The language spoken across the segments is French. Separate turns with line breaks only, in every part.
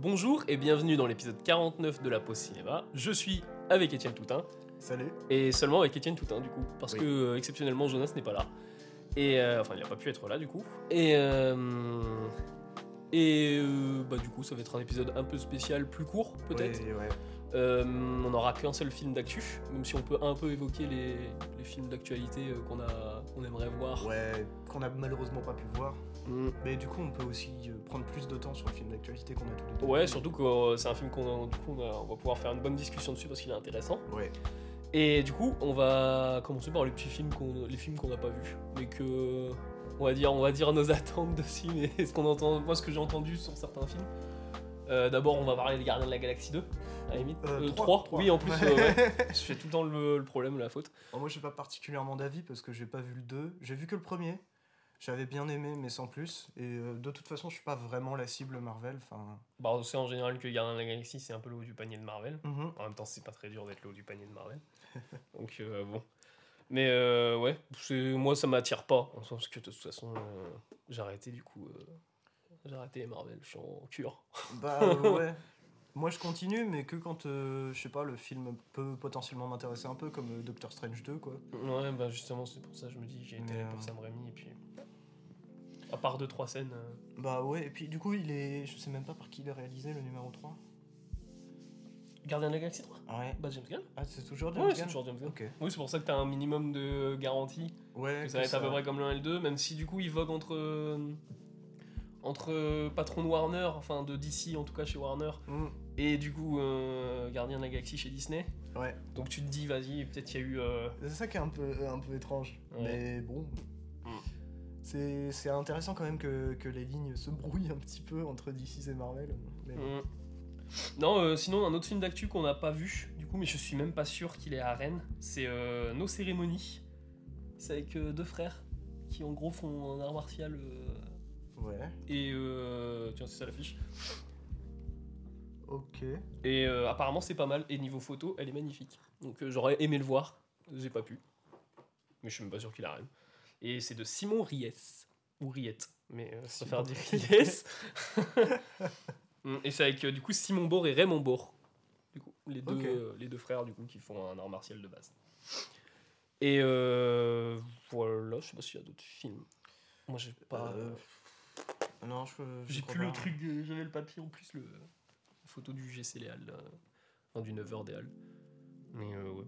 Bonjour et bienvenue dans l'épisode 49 de la pause cinéma. Je suis avec Étienne Toutin
Salut.
et seulement avec Étienne Toutin du coup parce
Oui.
que euh, exceptionnellement Jonas n'est pas là et euh, enfin il n'a pas pu être là du coup et euh, et euh, bah du coup ça va être un épisode un peu spécial plus court peut-être.
Ouais.
Euh, on n'aura qu'un seul film d'actu même si on peut un peu évoquer les, les films d'actualité euh, qu'on a aimerait voir.
Ouais, qu'on a malheureusement pas pu voir.
Mm.
Mais du coup, on peut aussi euh, prendre plus de temps sur le film d'actualité qu'on a tous les deux.
Ouais, surtout que euh, c'est un film qu'on a- du coup on, a- on va pouvoir faire une bonne discussion dessus parce qu'il est intéressant.
Ouais.
Et du coup, on va commencer par les petits films qu'on, les films qu'on n'a pas vus, mais que on va dire, on va dire nos attentes dessus, mais ce qu'on entend, moi ce que j'ai entendu sur certains films. Euh, D'abord, on va parler des Gardiens de la Galaxie 2, à la limite.
Euh,
Euh,
trois,
trois,
trois.
oui en plus. Euh, ouais. Je fais tout le temps le, le problème, la faute.
Alors, moi, j'ai pas particulièrement d'avis parce que j'ai pas vu le 2. J'ai vu que le premier. J'avais bien aimé, mais sans plus. Et euh, de toute façon, je suis pas vraiment la cible Marvel. Enfin.
Bah, on sait en général que Gardiens de la Galaxie c'est un peu le haut du panier de Marvel.
mhm.
En même temps, c'est pas très dur d'être le haut du panier de Marvel. Donc euh, bon. Mais euh, ouais, moi ça m'attire pas. En sens que de toute façon, euh, j'ai arrêté du coup. J'ai arrêté les Marvel, je suis en cure.
Bah euh, ouais. Moi, je continue, mais que quand, euh, je sais pas, le film peut potentiellement m'intéresser un peu, comme euh, Doctor Strange 2, quoi.
Ouais, bah justement, c'est pour ça que je me dis j'ai été
Mais,
pour Sam Raimi et puis. À part deux trois scènes.
Bah ouais, et puis du coup, il est. Je sais même pas par qui il est réalisé, le numéro 3.
Gardien de la Galaxie 3
Ouais.
Bah James Gunn
Ah, c'est toujours James
Ouais, c'est toujours James Gunn.
Ok.
Oui, c'est pour ça que t'as un minimum de garantie.
Ouais,
Que ça va être à peu près comme l'un et le 2, même si du coup il vogue entre. Entre euh, patron de Warner, enfin de DC en tout cas chez Warner,
Mm,
et du coup euh, Gardien de la Galaxie chez Disney.
ouais.
Donc tu te dis, vas-y, peut-être qu'il y a eu. euh,
C'est ça qui est un peu, un peu étrange.
Ouais.
Mais bon.
Mm.
C'est c'est intéressant quand même que, que les lignes se brouillent un petit peu entre DC et Marvel. Mais bon.
Mm. Non, euh, sinon, un autre film d'actu qu'on n'a pas vu, du coup, mais je suis même pas sûr qu'il est à Rennes, c'est euh, Nos cérémonies. C'est avec euh, deux frères qui, en gros, font un art martial.
Ouais,
et. euh, tiens, c'est ça l'affiche.
ok.
Et euh, apparemment, c'est pas mal. Et niveau photo, elle est magnifique. Donc euh, j'aurais aimé le voir, j'ai pas pu. Mais je suis même pas sûr qu'il a Rennes. Et c'est de Simon Ries. Ou Riette. Mais euh, ça
Simon
préfère dire Ries. Et c'est avec du coup Simon Bord et Raymond Bord. Du coup, les deux, les deux frères du coup qui font un art martial de base. Et voilà, je sais pas s'il y a d'autres films. Moi j'ai pas.
Non, je. je
j'ai plus le truc, de- j'avais le papier en plus, le, la photo du GC Léal, là. enfin du 9h des Halles. Mais euh, ouais.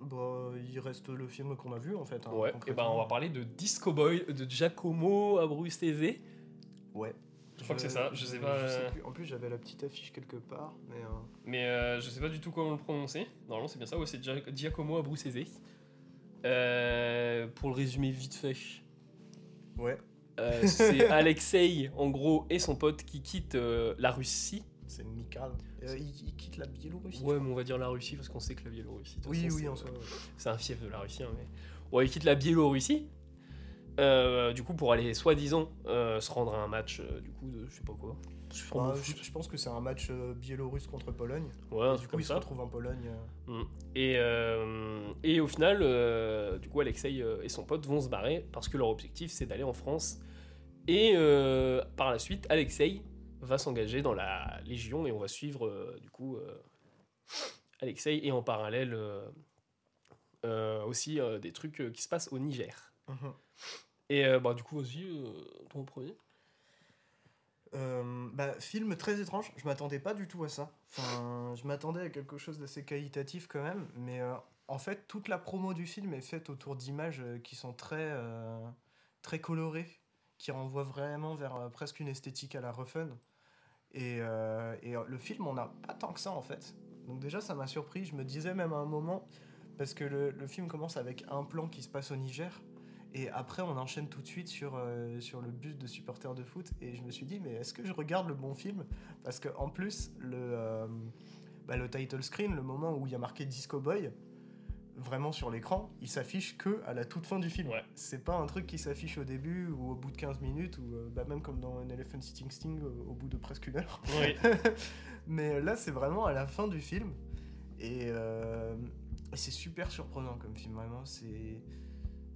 Bah, il reste le film qu'on a vu en fait. hein,
ouais, et ben on va parler de Disco Boy de Giacomo Abruzzese.
Ouais.
Je crois que c'est ça, je sais pas,
je sais
euh.
plus. En plus, j'avais la petite affiche quelque part. Mais. euh,
Mais euh, je sais pas du tout comment le prononcer. Normalement c'est bien ça, ouais, c'est Gia- Giacomo Abruzzese. Euh, pour le résumer vite fait,
Ouais.
Euh, c'est Alexei en gros et son pote qui quittent euh, la Russie.
C'est Mikal. Euh, il, il quitte la Biélorussie.
Ouais, mais on va dire la Russie parce qu'on sait que la Biélorussie.
Oui,
façon,
oui,
c'est,
en soi. ouais.
C'est un fief de la Russie, hein, mais. Ouais, il quitte la Biélorussie. Euh, du coup, pour aller soi-disant euh, se rendre à un match, euh, du coup, de je sais pas quoi. Je
Bah, pense que c'est un match biélorusse contre Pologne.
Ouais,
du coup,
comme
il se
ça.
retrouve en Pologne.
Mm. Et, et au final, du coup, Alexei et son pote vont se barrer parce que leur objectif, c'est d'aller en France. Et par la suite, Alexei va s'engager dans la Légion et on va suivre, du coup, Alexei et en parallèle aussi des trucs qui se passent au Niger.
mhm.
Et euh, bah, du coup, vas-y, euh, ton premier.
Euh, bah, film très étrange, je m'attendais pas du tout à ça. Enfin, je m'attendais à quelque chose d'assez qualitatif quand même, mais en fait, toute la promo du film est faite autour d'images qui sont très, très colorées, qui renvoient vraiment vers presque une esthétique à la refun. Et, et le film, on n'a pas tant que ça en fait. Donc, déjà, ça m'a surpris. Je me disais même à un moment, parce que le, le film commence avec un plan qui se passe au Niger. Et après, on enchaîne tout de suite sur, euh, sur le bus de supporters de foot. Et je me suis dit, mais est-ce que je regarde le bon film? Parce qu'en plus, le, euh, bah, le title screen, le moment où il y a marqué Disco Boy, vraiment sur l'écran, il s'affiche que à la toute fin du film.
Ouais.
C'est pas un truc qui s'affiche au début ou au bout de 15 minutes, ou euh, bah, même comme dans un Elephant Sitting Sting au bout de presque une heure.
Oui.
Mais là, c'est vraiment à la fin du film. Et c'est super surprenant comme film, vraiment. C'est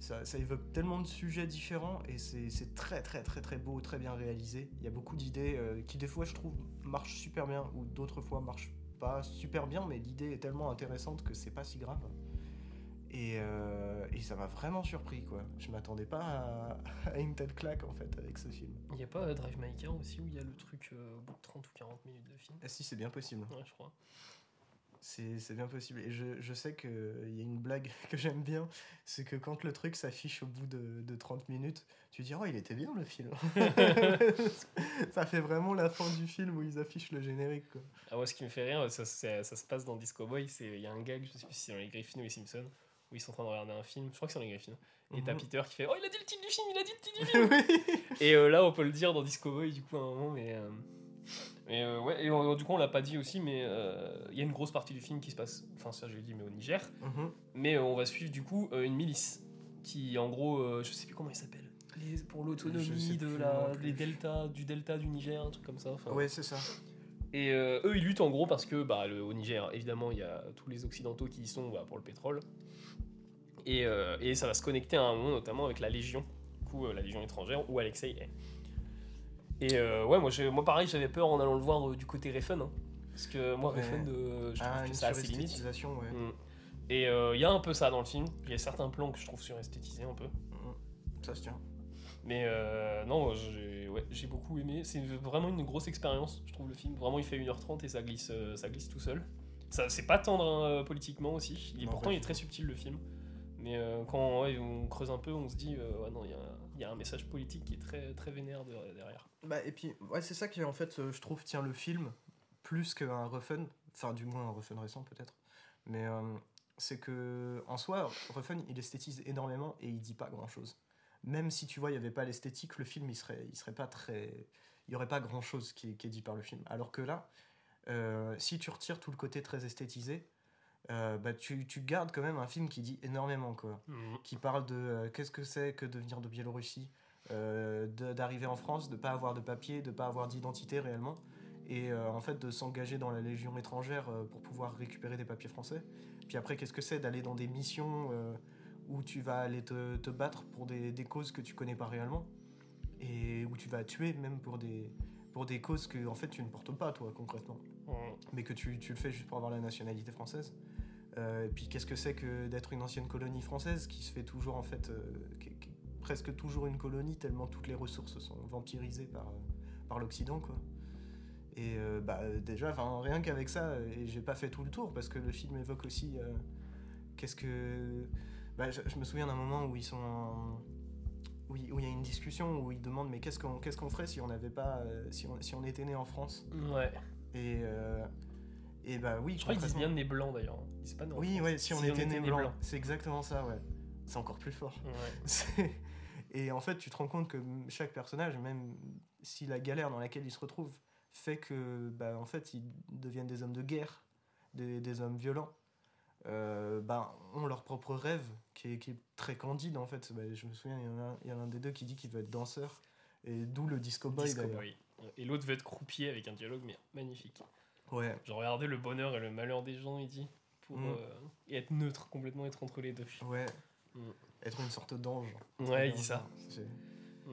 ça, ça évoque tellement de sujets différents et c'est très très très très beau, très bien réalisé. Il y a beaucoup d'idées euh, qui des fois je trouve marchent super bien ou d'autres fois marchent pas super bien, mais l'idée est tellement intéressante que c'est pas si grave. Et, euh, et ça m'a vraiment surpris quoi. Je m'attendais pas à, à une telle claque en fait avec ce film.
Il n'y a pas euh, Drive My Car aussi où il y a le truc au bout de 30 ou 40 minutes de film?
Ah si c'est bien possible.
Ouais, je crois.
C'est bien possible. Et je, je sais qu'il y a une blague que j'aime bien, c'est que quand le truc s'affiche au bout de, de 30 minutes, tu dis Oh, il était bien le film Ça fait vraiment la fin du film où ils affichent le générique. Quoi.
Ah, moi, ce qui me fait rire, ça, ça se passe dans Disco Boy. c'est- Il y a un gag, je sais plus si c'est dans les Griffins ou les Simpsons, où ils sont en train de regarder un film. Je crois que c'est dans les Griffins. Et t'as
Mhm.
Peter qui fait Oh, il a dit le titre du film, il a dit le titre du film. Et euh, là, on peut le dire dans Disco Boy, du coup, à un moment, mais. euh, Mais euh, ouais, et euh, du coup, on l'a pas dit aussi, mais euh, il y a une grosse partie du film qui se passe, enfin, ça je l'ai dit, mais au Niger.
Mhm.
Mais euh, on va suivre, du coup, une milice qui, en gros, je sais plus comment il s'appelle. Les, pour l'autonomie de la, les deltas, du delta du Niger, un truc comme ça. enfin.
Ouais, c'est ça.
Et eux, ils luttent en gros parce que bah, le, au Niger, évidemment, il y a tous les Occidentaux qui y sont bah, pour le pétrole. Et, et ça va se connecter à un moment, notamment avec la Légion, du coup, la Légion étrangère, où Alexei est. Et euh, ouais, moi, moi pareil, j'avais peur en allant le voir euh, du côté Refn. hein. parce que moi,
Ouais.
Refn, euh, je trouve
Ah,
que
une
ça a ses limites.
ouais.
Mm. Et euh, il y a un peu ça dans le film. Il y a certains plans que je trouve suresthétisés un peu.
Mhm. Ça se tient.
Mais euh, non, j'ai ouais, j'ai beaucoup aimé. C'est vraiment une grosse expérience, je trouve, le film. Vraiment, il fait 1h30 et ça glisse, euh, ça glisse tout seul. Ça, c'est pas tendre hein, euh, politiquement aussi. Et
Non,
pourtant, il est très subtil le film. Mais euh, quand ouais, on creuse un peu, on se dit, euh, ouais, non, il y, a- il y a un message politique qui est très, très vénère de- derrière.
Bah, et puis, ouais, c'est ça qui, en fait, euh, je trouve, tient le film plus qu'un refun. Enfin, du moins, un refun récent, peut-être. Mais euh, c'est que, en soi, refun, il esthétise énormément et il dit pas grand-chose. Même si, tu vois, il n'y avait pas l'esthétique, le film, il serait, il serait pas très... Il y aurait pas grand-chose qui est dit par le film. Alors que là, euh, si tu retires tout le côté très esthétisé, euh, bah, tu, tu gardes quand même un film qui dit énormément, quoi qui parle de euh, qu'est-ce que c'est que de venir de Biélorussie, euh, d'arriver en France, de pas avoir de papier, de pas avoir d'identité réellement, et en fait de s'engager dans la Légion étrangère pour pouvoir récupérer des papiers français. Puis après, qu'est-ce que c'est d'aller dans des missions où tu vas aller te, te battre pour des, des causes que tu connais pas réellement, et où tu vas tuer même pour des, pour des causes que en fait tu ne portes pas toi concrètement
Mm.
mais que tu, tu le fais juste pour avoir la nationalité française. Euh, et puis qu'est-ce que c'est que d'être une ancienne colonie française qui se fait toujours en fait, euh, qui- qui- presque toujours une colonie tellement toutes les ressources sont vampirisées par, euh, par l'Occident quoi. Et euh, bah, déjà, rien qu'avec ça, et j'ai pas fait tout le tour parce que le film évoque aussi euh, qu'est-ce que. Bah, je, je me souviens d'un moment où ils sont en- où il y a une discussion où ils demandent mais qu'est-ce qu'on qu'est-ce qu'on ferait si on n'avait pas euh, si on, si on était né en France?
Ouais.
et et bah oui
Je crois qu'ils disent bien né blanc d'ailleurs. Ils disent pas
oui ouais si on était né blanc. c'est exactement ça ouais. C'est encore plus fort.
Ouais.
Et en fait tu te rends compte que chaque personnage même si la galère dans laquelle il se retrouve fait que bah en fait ils deviennent des hommes de guerre des, des hommes violents. Euh, bah, ont leur propre rêve qui est, qui est très candide en fait. Bah, je me souviens il y en a a un des deux qui dit qu'il veut être danseur. Et d'où le disco boy
Disco Boy. Et l'autre veut être croupier avec un dialogue mais magnifique.
Ouais
Genre regarder le bonheur et le malheur des gens, il dit, pour
Mm.
euh, et être neutre, complètement être entre les deux.
ouais
Mm.
être une sorte d'ange
Ouais, il dit ça.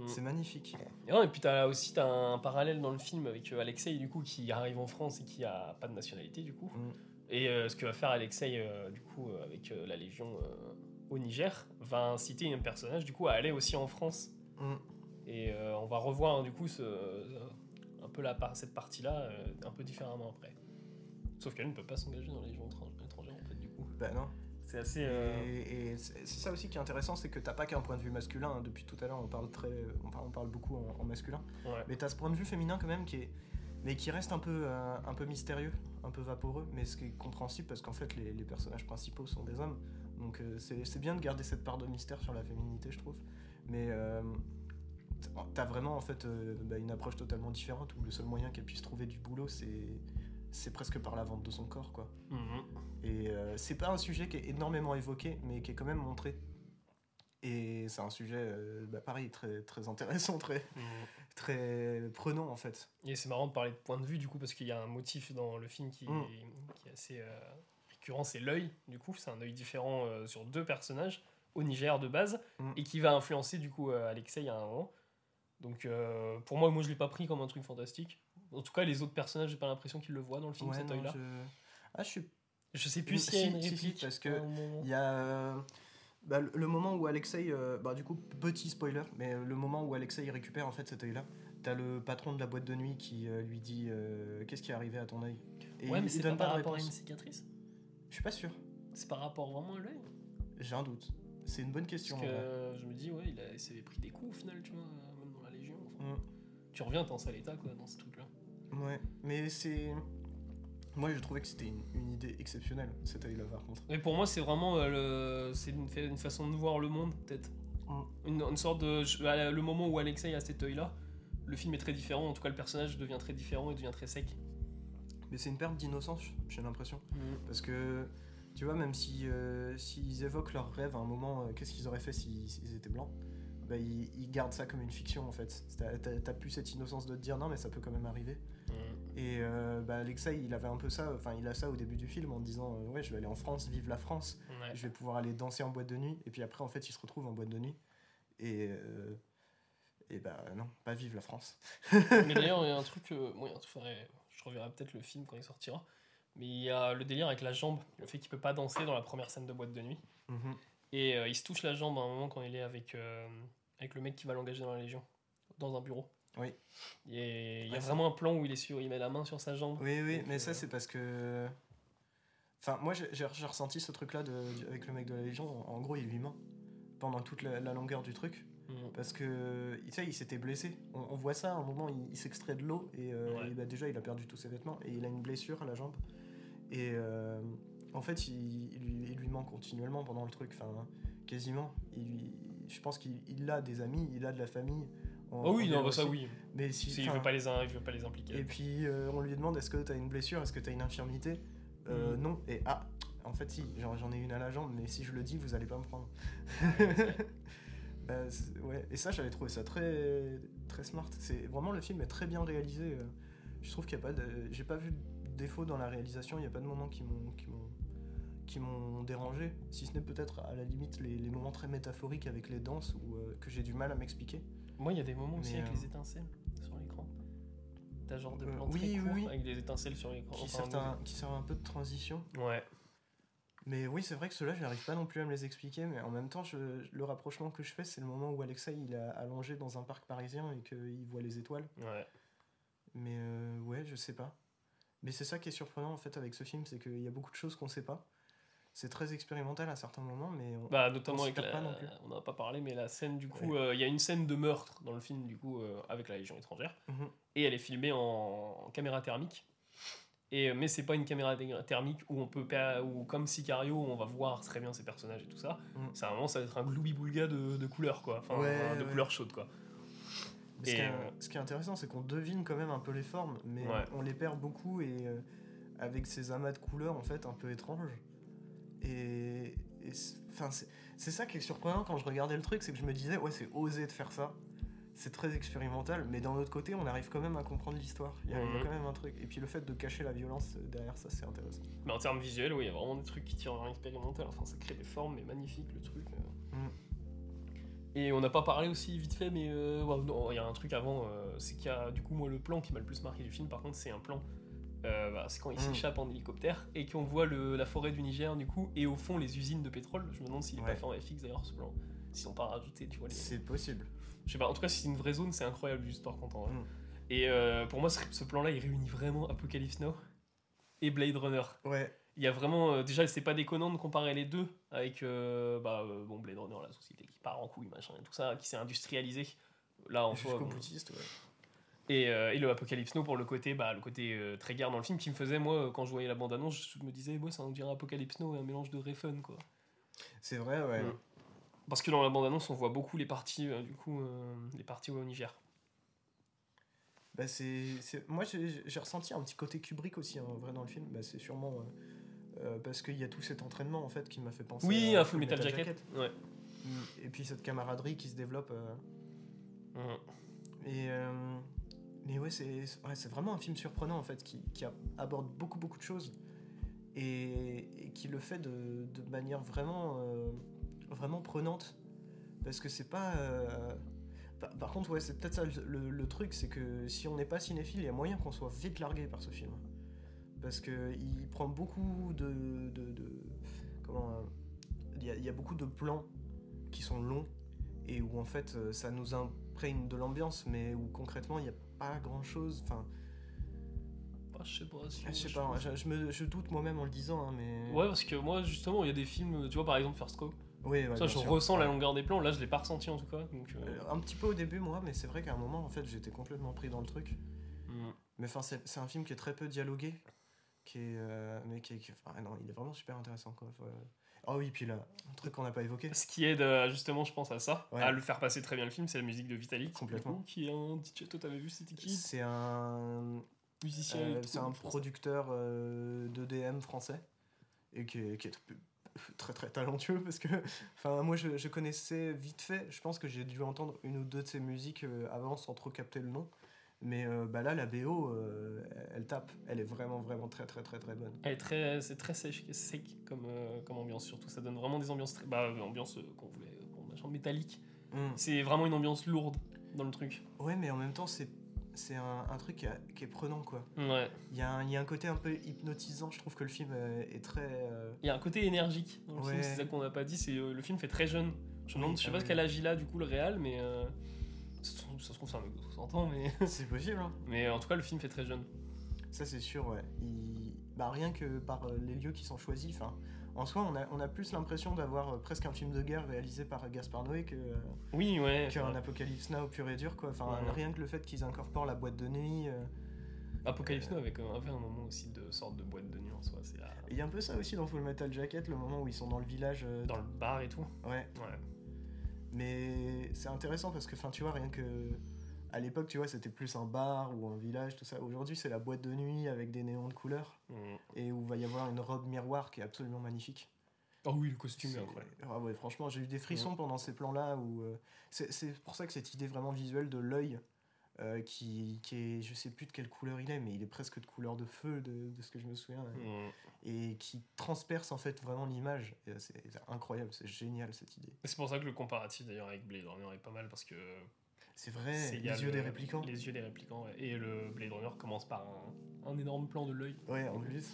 c'est
Mm.
magnifique
Et, non, et puis t'as aussi t'as un parallèle dans le film avec euh, Alexei du coup qui arrive en France et qui a pas de nationalité du coup. Et euh, ce que va faire Alexei euh, du coup euh, avec euh, la Légion euh, au Niger va inciter un personnage du coup à aller aussi en France. Et euh, on va revoir hein, du coup ce, peu la, cette partie-là euh, un peu différemment après. Sauf qu'elle ne peut pas s'engager dans la Légion étran- étrangère en fait du coup.
bah non
C'est assez... euh,
Et, et c'est ça aussi qui est intéressant, c'est que t'as pas qu'un point de vue masculin. hein. Depuis tout à l'heure, on parle très, on parle, on parle beaucoup en, en masculin,
ouais.
mais t'as ce point de vue féminin quand même qui est, mais qui reste un peu, euh, un peu mystérieux, un peu vaporeux, mais ce qui est compréhensible parce qu'en fait les, les personnages principaux sont des hommes. Donc euh, c'est c'est bien de garder cette part de mystère sur la féminité, je trouve. Mais t'as vraiment en fait euh, bah, une approche totalement différente où le seul moyen qu'elle puisse trouver du boulot, c'est c'est presque par la vente de son corps, quoi.
Mhm.
Et euh, c'est pas un sujet qui est énormément évoqué, mais qui est quand même montré. Et c'est un sujet, euh, bah, pareil, très, très intéressant, très,
Mhm.
très prenant en fait.
Et c'est marrant de parler de point de vue du coup parce qu'il y a un motif dans le film qui,
Mm.
est, qui est assez récurrent, c'est l'œil. Du coup, c'est un œil différent sur deux personnages, au Niger de base
Mm.
et qui va influencer du coup Alexei à un moment. Donc euh, pour moi, moi je l'ai pas pris comme un truc fantastique. En tout cas, les autres personnages, j'ai pas l'impression qu'ils le voient dans le film
Ouais,
cet œil-là.
je... Ah, je suis
Je sais plus
Si,
y a une
si, si,
réplique.
parce que. Il y a euh, bah, le moment où Alexei, euh, bah, du coup, petit spoiler, mais le moment où Alexei récupère en fait cet œil-là, t'as le patron de la boîte de nuit qui euh, lui dit Qu'est-ce qui est arrivé à ton œil? Et
Ouais,
il-
mais c'est
donne
pas par rapport à une
réponse.
cicatrice?
Je suis pas sûr,
C'est par rapport vraiment à l'œil?
j'ai un doute. C'est une bonne question.
Parce que je me dis, ouais, il, a, il s'est pris des coups au final, tu vois,
Mm.
Tu reviens, t'es en sale état, quoi, dans ce truc-là.
Ouais, mais c'est. Moi, j'ai trouvé que c'était une, une idée exceptionnelle, cet œil-là, par contre.
Mais pour moi, c'est vraiment euh, le... c'est une, fa- une façon de voir le monde, peut-être.
Mm.
Une, une sorte de. je- à Le moment où Alexei a cet œil-là, le film est très différent. En tout cas, le personnage devient très différent et devient très sec.
Mais c'est une perte d'innocence, j'ai l'impression. Parce que, tu vois, même si euh, s'ils évoquent leur rêve à un moment, euh, qu'est-ce qu'ils auraient fait s'ils s'ils étaient blancs? Bah, ils, ils gardent ça comme une fiction en fait. T'as- plus cette innocence de te dire non, mais ça peut quand même arriver.
Mm.
Et euh, bah, Alexei, il avait un peu ça, enfin, il a ça au début du film en disant euh, Ouais, je vais aller en France, vive la France,
Ouais.
je vais pouvoir aller danser en boîte de nuit. Et puis après, en fait, il se retrouve en boîte de nuit. Et. euh, et bah non, pas vive la France.
Mais d'ailleurs, il y a un truc. bon, il y a un truc- faudrait- je reverrai peut-être le film quand il sortira. Mais il y a le délire avec la jambe, le fait qu'il peut pas danser dans la première scène de boîte de nuit.
Mhm.
Et euh, il se touche la jambe à un moment quand il est avec, euh, avec le mec qui va l'engager dans la Légion, dans un bureau.
Oui.
Et il y a vraiment un plan où il, est sur, il met la main sur sa jambe.
Oui, oui,
Donc,
mais ça,
euh,
c'est parce que. Enfin, moi, j'ai ressenti ce truc-là avec le mec de la Légion. En gros, il lui ment pendant toute la, la longueur du truc.
Mm.
Parce que, tu sais, il s'était blessé. On, on voit ça, à un moment, il, il s'extrait de l'eau et, euh,
Ouais.
et bah, déjà, il a perdu tous ses vêtements et il a une blessure à la jambe. Et euh, en fait, il, il lui, il lui ment continuellement pendant le truc. Enfin, quasiment. Il, lui- je pense qu'il il a des amis, il a de la famille. en-
Oh oui, non, bah ça oui.
Mais si,
Si, il veut pas les, il veut pas les impliquer.
et puis euh, on lui demande est-ce que tu as une blessure, est-ce que tu as une infirmité? Euh,
Mhm.
Non. Et ah, en fait si, j'en ai une à la jambe, mais si je le dis, vous allez pas me prendre. Bah, c'est- ouais. Et ça, j'avais trouvé ça très, très smart. C'est vraiment le film est très bien réalisé. euh. Je trouve qu'il y a pas de, j'ai pas vu de défaut dans la réalisation. Il y a pas de moments qui m'ont, qui m'ont, qui m'ont dérangé. Si ce n'est peut-être à la limite les, les moments très métaphoriques avec les danses ou euh, que j'ai du mal à m'expliquer.
Moi, il y a des moments aussi avec
euh,
les étincelles sur l'écran. T'as genre de
Euh,
plans
oui,
très
oui,
courts
oui.
avec des étincelles sur l'écran.
Qui
Enfin,
servent, un, qui servent un peu de transition.
Ouais.
Mais oui, c'est vrai que ceux-là, je n'arrive pas non plus à me les expliquer, mais en même temps, je- le rapprochement que je fais, c'est le moment où Alexei il est allongé dans un parc parisien et qu'il voit les étoiles.
Ouais.
Mais euh, ouais, je sais pas. Mais c'est ça qui est surprenant en fait avec ce film, c'est qu'il y a beaucoup de choses qu'on sait pas. C'est très expérimental à certains moments, mais on-
Bah, notamment avec la...
pas non plus.
On n'en a pas parlé, mais la scène, du coup, euh, il y a une scène de meurtre dans le film, du coup, euh, avec la Légion étrangère.
Mhm.
Et elle est filmée en, en caméra thermique. Et, mais c'est pas une caméra thermique où on peut ou comme Sicario, où on va voir très bien ses personnages et tout ça.
Mhm.
C'est un moment, ça va être un gloubi-boulga de, de couleurs, quoi. Enfin,
Ouais,
de
ouais.
couleurs chaudes, quoi.
ce, qui
Et,
est,
euh,
ce qui est intéressant, c'est qu'on devine quand même un peu les formes, mais on les perd beaucoup et euh, avec ces amas de couleurs en fait un peu étranges. Et, et c'est- enfin, c'est c'est ça qui est surprenant quand je regardais le truc, c'est que je me disais ouais c'est osé de faire ça, c'est très expérimental, mais d'un autre côté on arrive quand même à comprendre l'histoire. Il y, a
Mhm.
quand même un truc. Et puis le fait de cacher la violence euh, derrière ça, c'est intéressant.
Mais en termes visuels, oui, il y a vraiment des trucs qui tirent vers l'expérimental. Enfin, ça crée des formes, mais magnifiques, le truc. euh.
Mm.
Et on n'a pas parlé aussi vite fait, mais euh, il y a un truc avant, euh, c'est qu'il y a du coup, moi, le plan qui m'a le plus marqué du film, par contre, c'est un plan. Euh, bah, c'est quand il
Mm.
s'échappe en hélicoptère et qu'on voit le- la forêt du Niger, du coup, et au fond, les usines de pétrole. Je me demande s'il est
Ouais.
pas fait en FX d'ailleurs, ce plan. Si on pas rajouté, tu vois. Les...
C'est possible.
Je sais pas, en tout cas, si c'est une vraie zone, c'est incroyable, juste par contre. en vrai.
Mm.
Et euh, pour moi, ce, ce plan-là, il réunit vraiment Apocalypse Now et Blade Runner.
Ouais.
Il y a vraiment. euh, déjà, c'est pas déconnant de comparer les deux avec bah, bon, Blade Runner, la société qui part en couille, machin, et tout ça, qui s'est industrialisée. Là, en soi.
Jusqu'au boutiste, ouais.
Et, euh, et le Apocalypse Now pour le côté, bah, le côté euh, très guerre dans le film qui me faisait, moi, euh, quand je voyais la bande-annonce, je me disais, moi, ça on dirait Apocalypse Now et un mélange de Refun, quoi.
C'est vrai, ouais.
Mm. Parce que dans la bande-annonce, on voit beaucoup les parties, euh, du coup, les parties au Niger.
Bah c'est, c'est- Moi, j'ai ressenti un petit côté Kubrick aussi, hein, en vrai, dans le film. Bah, c'est sûrement parce qu'il y a tout cet entraînement, en fait, qui m'a fait penser
Oui,
à
un Full Metal Jacket. Ouais.
Mm. Et puis cette camaraderie qui se développe.
Mm.
Et, mais ouais, c'est vraiment un film surprenant, en fait, qui, aborde beaucoup, beaucoup de choses. Et, qui le fait de, manière vraiment... euh, vraiment prenante. Parce que c'est pas. euh, Par, contre, ouais, c'est peut-être ça le, truc, c'est que si on n'est pas cinéphile, il y a moyen qu'on soit vite largué par ce film. Parce que il prend beaucoup de. comment. euh, Il y, a, beaucoup de plans qui sont longs et où en fait ça nous imprègne de l'ambiance, mais où concrètement il n'y a pas grand chose. Enfin,
Bah, je sais pas si.
je sais pas, je, je me, je doute moi-même en le disant, hein, mais.
Ouais, parce que moi, justement, il y a des films, tu vois, par exemple, First Cow.
Ouais, ouais,
ça, je
sûr.
ressens la longueur des plans. Là, je l'ai pas ressenti en tout cas. Donc, euh,
Euh, Un petit peu au début, moi, mais c'est vrai qu'à un moment, en fait, j'étais complètement pris dans le truc.
mm.
Mais enfin, c'est un film qui est très peu dialogué, qui est, euh, mais qui est, qui- non, il est vraiment super intéressant, quoi. Faut- Ah oui, puis là, un truc qu'on n'a pas évoqué.
Ce qui aide euh, justement, je pense à ça,
Ouais.
à le faire passer très bien le film, c'est la musique de Vitalik.
Complètement.
coup, Qui est un DJ. Toi, t'avais vu, c'était qui
C'est un,
Musicien.
euh, c'est un producteur euh, d'EDM français et qui est, qui est très très talentueux parce que, enfin, moi je, je connaissais vite fait. Je pense que j'ai dû entendre une ou deux de ses musiques euh, avant sans trop capter le nom. Mais euh, bah là, la BO, euh, elle tape. Elle est vraiment, vraiment très, très, très, très bonne.
Elle est très, c'est très sec, sec comme, euh, comme ambiance, surtout. Ça donne vraiment des ambiances très. Bah, ambiance qu'on voulait. Bon, machin, métallique.
Mm.
C'est vraiment une ambiance lourde dans le truc.
Ouais, mais en même temps, c'est c'est un, un truc qui, a- qui est prenant, quoi.
Ouais.
Il y, a un- il y a un côté un peu hypnotisant. Je trouve que le film est très.
Il y a un côté énergique dans le film,
Ouais.
c'est ça qu'on n'a pas dit. C'est le film fait très jeune. Je me demande,
Oui,
je sais
ah
pas
oui.
quel âge il a du coup le réal, mais ça, se trouve- c'est un mec de 60 ans, mais
c'est possible, hein.
mais en tout cas le film fait très jeune.
Ça, c'est sûr, ouais. Il- Bah, rien que par euh, les lieux qui sont choisis. Enfin, en soi, on a, on a plus l'impression d'avoir euh, presque un film de guerre réalisé par Gaspard Noé que, euh,
Oui, ouais.
qu'un Apocalypse Now pur et dur, quoi. Enfin,
Ouais.
rien que le fait qu'ils incorporent la boîte de nuit. euh,
Apocalypse Now avait, quand même- un moment aussi de sorte de boîte de nuit en soi.
Il y a un peu ça aussi dans Full Metal Jacket, le moment où ils sont dans le village. euh,
dans le bar et tout.
Ouais.
Ouais.
Mais c'est intéressant parce que, enfin, tu vois, rien que. À l'époque, tu vois, c'était plus un bar ou un village, tout ça. Aujourd'hui, c'est la boîte de nuit avec des néons de couleur
Mm.
et où va y avoir une robe miroir qui est absolument magnifique.
Oh oui, le costume est incroyable.
Ah ouais, franchement, j'ai eu des frissons pendant ces plans-là où. euh, c'est c'est pour ça que cette idée vraiment visuelle de l'œil, euh, qui, qui est. Je sais plus de quelle couleur il est, mais il est presque de couleur de feu, de, de ce que je me souviens.
Mm.
Et qui transperce en fait vraiment l'image. Et C'est incroyable, c'est génial cette idée.
C'est pour ça que le comparatif d'ailleurs avec Blade Runner est pas mal parce que
C'est vrai, les yeux
le-
des réplicants.
Les yeux des réplicants, ouais. Et le Blade Runner commence par un, un énorme plan de l'œil.
Ouais, en plus.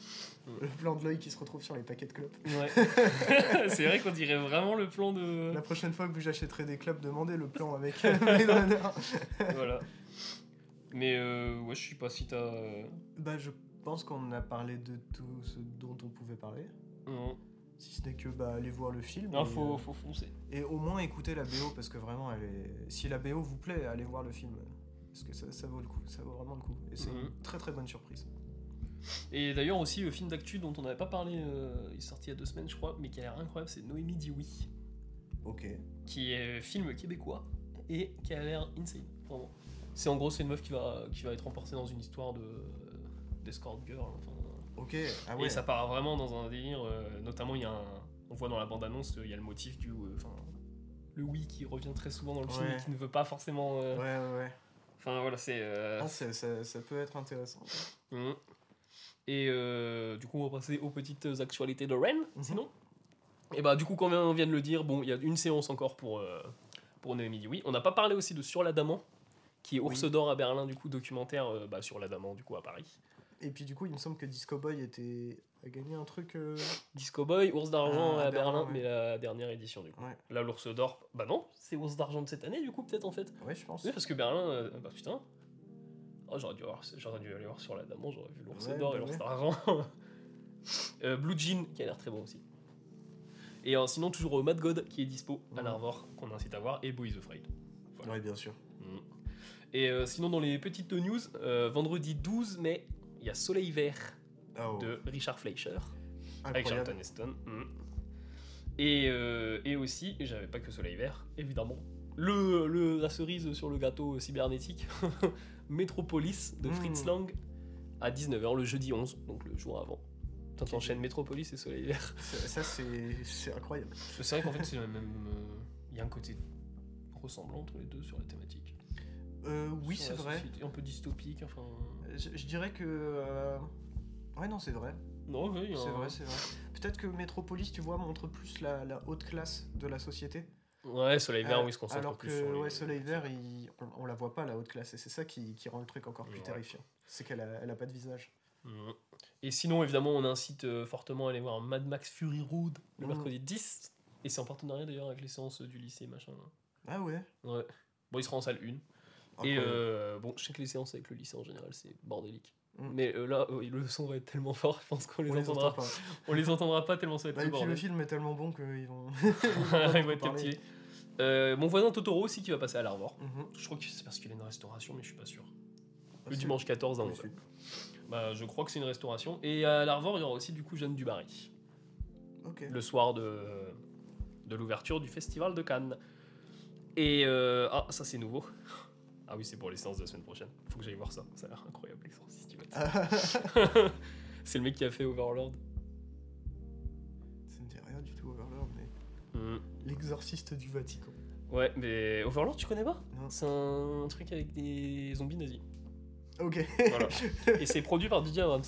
Le plan de l'œil qui se retrouve sur les paquets de clopes.
Ouais. c'est vrai qu'on dirait vraiment le plan de.
La prochaine fois que j'achèterai des clopes, demandez le plan avec Blade Runner.
voilà. Mais euh, ouais, je sais pas si t'as. euh,
Bah, je pense qu'on a parlé de tout ce dont on pouvait parler.
Non,
Si ce n'est que bah, aller voir le film.
non
et,
faut,
euh,
faut foncer.
et au moins écouter la BO parce que vraiment, elle est... si la BO vous plaît, allez voir le film. Parce que ça, ça vaut le coup, ça vaut vraiment le coup. Et c'est
Mhm.
une très très bonne surprise.
Et d'ailleurs aussi, le film d'actu dont on n'avait pas parlé, euh, il est sorti il y a deux semaines, je crois, mais qui a l'air incroyable, c'est Noémie dit oui,
Ok.
qui est film québécois et qui a l'air insane, vraiment. C'est en gros, c'est une meuf qui va, qui va être emportée dans une histoire de d'escort girl. Enfin,
Ok. Ah ouais.
Et ça part vraiment dans un délire. euh, notamment, il y a un, on voit dans la bande-annonce, euh, il y a le motif du, euh, enfin, le oui qui revient très souvent dans le film et qui ne veut pas forcément. euh,
Ouais, ouais, ouais.
Enfin voilà, c'est.
Ah, ça, peut être intéressant.
Mhm. Et euh, du coup, on va passer aux petites actualités de Rennes,
Mhm.
sinon. Et bah, du coup, quand on vient de le dire, bon, il y a une séance encore pour, euh, pour Noémie Dioui. On n'a pas parlé aussi de Sur l'Adamant, qui est Ours
Oui.
d'Or à Berlin, du coup, documentaire euh, bah, sur l'Adamant, du coup, à Paris.
Et puis du coup, il me semble que Disco Boy était... a gagné un truc. euh,
Disco Boy, Ours d'Argent
Ah,
à
à Berlin,
Berlin,
ouais.
mais la dernière édition, du coup.
Ouais.
Là, l'Ours d'Or, bah non, c'est Ours d'Argent de cette année, du coup, peut-être, en fait.
Ouais, je pense.
Oui, parce que Berlin, euh, bah putain. Oh, j'aurais dû, avoir- j'aurais dû aller voir sur l'Adamant, j'aurais vu l'Ours
Ouais,
d'Or
bah
et l'Ours
ouais.
d'Argent. Euh, Blue Jean, qui a l'air très bon aussi. Et euh, sinon, toujours Mad God, qui est dispo à l'Arvor, qu'on incite à voir, et Boys Afraid. Voilà.
Ouais, bien sûr.
Et euh, sinon, dans les petites news, euh, vendredi 12 mai, il y a Soleil Vert
Oh,
de Richard Fleischer, avec. Charlton Heston. Mhm. Et, euh, et aussi, j'avais pas que Soleil Vert, évidemment. Le, le, la cerise sur le gâteau cybernétique, Metropolis de Fritz
Mm.
Lang à 19h le jeudi 11, donc le jour avant. Enchaîne Metropolis et Soleil Vert.
Ça, ça, c'est c'est incroyable.
C'est vrai qu'en fait, c'est la même. euh, Il y a un côté ressemblant entre les deux sur la thématique.
Euh, oui, c'est vrai.
société, Un peu dystopique, enfin.
Je, je dirais que. euh, Ouais, non, c'est vrai.
Non, oui, a
C'est
un-
vrai, c'est vrai. peut-être que Metropolis, tu vois, montre plus la, la haute classe de la société.
Ouais, Soleil Vert,
Euh,
oui, se concentre
Alors
plus
que
sur les-
ouais, Soleil Vert, il- on, on la voit pas la haute classe et c'est ça qui, qui rend le truc encore plus
Ouais.
terrifiant. C'est qu'elle a, elle a pas de visage.
Mhm. Et sinon, évidemment, on incite euh, fortement à aller voir Mad Max Fury Road le
Mhm.
mercredi 10. Et c'est en partenariat d'ailleurs avec les séances du lycée, machin.
Ah ouais.
Ouais. Bon, il sera en salle 1. Et euh, bon, je sais que les séances avec le lycée en général, c'est bordélique.
Mm.
Mais euh, là, euh, le son va être tellement fort, je pense qu'on les
on les
entendra.
entend pas.
on les entendra pas tellement ça va être
Bah,
le
et puis le
bordel.
film est tellement bon qu'ils vont.
Ils vont être captivés. Mon voisin Totoro aussi qui va passer à l'Arvor.
Mhm.
Je crois que c'est parce qu'il a une restauration, mais je suis pas sûr. Le dimanche 14 à
oui,
11
c'est-
Bah, je crois que c'est une restauration. Et à l'Arvor, il y aura aussi du coup Jeanne Dubarry.
Ok.
le soir de, de l'ouverture du festival de Cannes. Et ah, ça c'est nouveau. Ah oui, c'est pour les séances de la semaine prochaine. Faut que j'aille voir ça. Ça a l'air incroyable, l'exorciste du Vatican.
Ah.
c'est le mec qui a fait Overlord.
Ça me dit rien du tout, Overlord, mais.
Mhm.
L'exorciste du Vatican.
Ouais, mais Overlord, tu connais pas? C'est un truc avec des zombies nazis.
Ok.
Voilà. Et c'est produit par DJ Abrams.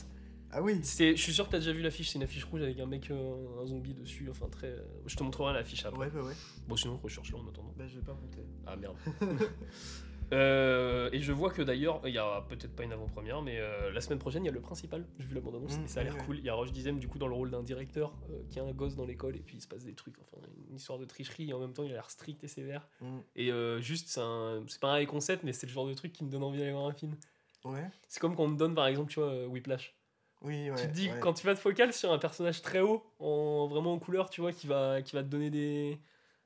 ah oui.
C'est- Je suis sûr que t'as déjà vu l'affiche. C'est une affiche rouge avec un mec, euh, un zombie dessus. Enfin, très. euh, Je te montrerai l'affiche après.
Ouais, bah ouais.
Bon, sinon, recherche-le en attendant.
Bah, j'ai pas monté.
Ah merde. Euh, et je vois que d'ailleurs, il y a peut-être pas une avant-première, mais euh, la semaine prochaine, il y a le principal. J'ai vu la bande-annonce
Mm,
et ça a l'air
ouais,
cool. Il y a Roche Dizem, du coup, dans le rôle d'un directeur euh, qui a un gosse dans l'école et puis il se passe des trucs. Enfin, une histoire de tricherie et en même temps, il a l'air strict et sévère.
Mm.
Et juste, c'est un- pas un concept, mais c'est le genre de truc qui me donne envie d'aller voir un film.
Ouais.
C'est comme quand on te donne, par exemple, tu vois, Whiplash.
Oui, ouais.
tu te dis,
ouais.
quand tu vas te focal sur un personnage très haut, en, vraiment en couleur, tu vois, qui va, qui va te donner des,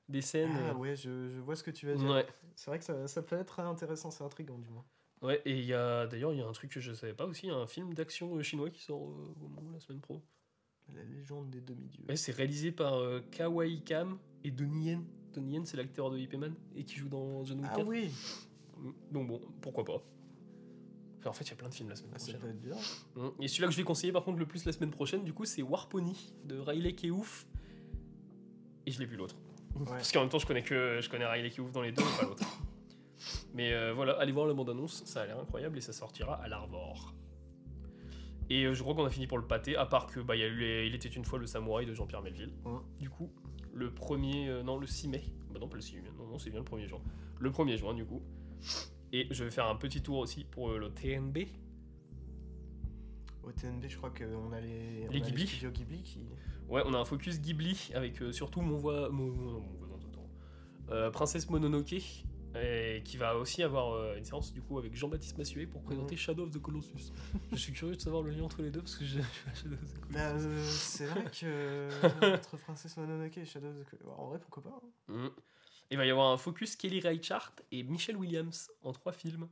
des scènes.
Ah
euh,
ouais, je, je vois ce que tu vas dire.
ouais.
C'est vrai que ça, ça peut être intéressant, c'est intriguant du moins.
Ouais, et il y a d'ailleurs il y a un truc que je savais pas aussi, un film d'action euh, chinois qui sort euh, au moment la semaine pro.
La légende des demi-dieux.
Ouais, c'est réalisé par euh, Kawai Kam et Donnie Yen. Donnie Yen, c'est l'acteur de Ip Man et qui joue dans John Wick
ah
4.
oui,
Donc bon, pourquoi pas. Enfin, en fait, il y a plein de films la semaine
Ah, ça
prochaine.
peut être bien.
Mm. Et celui-là que je vais conseiller par contre le plus la semaine prochaine, du coup, c'est Warpony de Riley Keough. Et je l'ai plus l'autre.
Ouais.
Parce qu'en même temps, je connais que je connais Riley Keough dans les deux, mais pas l'autre. Mais euh, voilà, allez voir la bande-annonce, ça a l'air incroyable et ça sortira à l'Arvor. Et euh, je crois qu'on a fini pour le pâté, à part que bah, il y a eu les- Il était une fois le samouraï de Jean-Pierre Melville. Du coup, le 1er. euh, non, le 6 mai. Bah non, pas le 6 mai. Non, non, c'est bien le 1er juin. Le 1er juin, du coup. Et je vais faire un petit tour aussi pour le TNB.
Au TNB, je crois qu'on a les, on
Les
a
Ghibli.
studios Ghibli qui.
Ouais, on a un focus Ghibli avec euh, surtout mon voix. Mon, mon- mon. Euh, Princesse Mononoke. Et qui va aussi avoir euh, une séance du coup avec Jean-Baptiste Massuet pour présenter
Mhm.
Shadow of the Colossus. je suis curieux de savoir le lien entre les deux parce que j'ai Shadow of the Colossus.
Bah, euh, c'est vrai que. Entre Princesse Mononoke et Shadow of the Col- En vrai, pourquoi pas hein.
Mhm. Il va y avoir un focus Kelly Reichardt et Michelle Williams en trois films.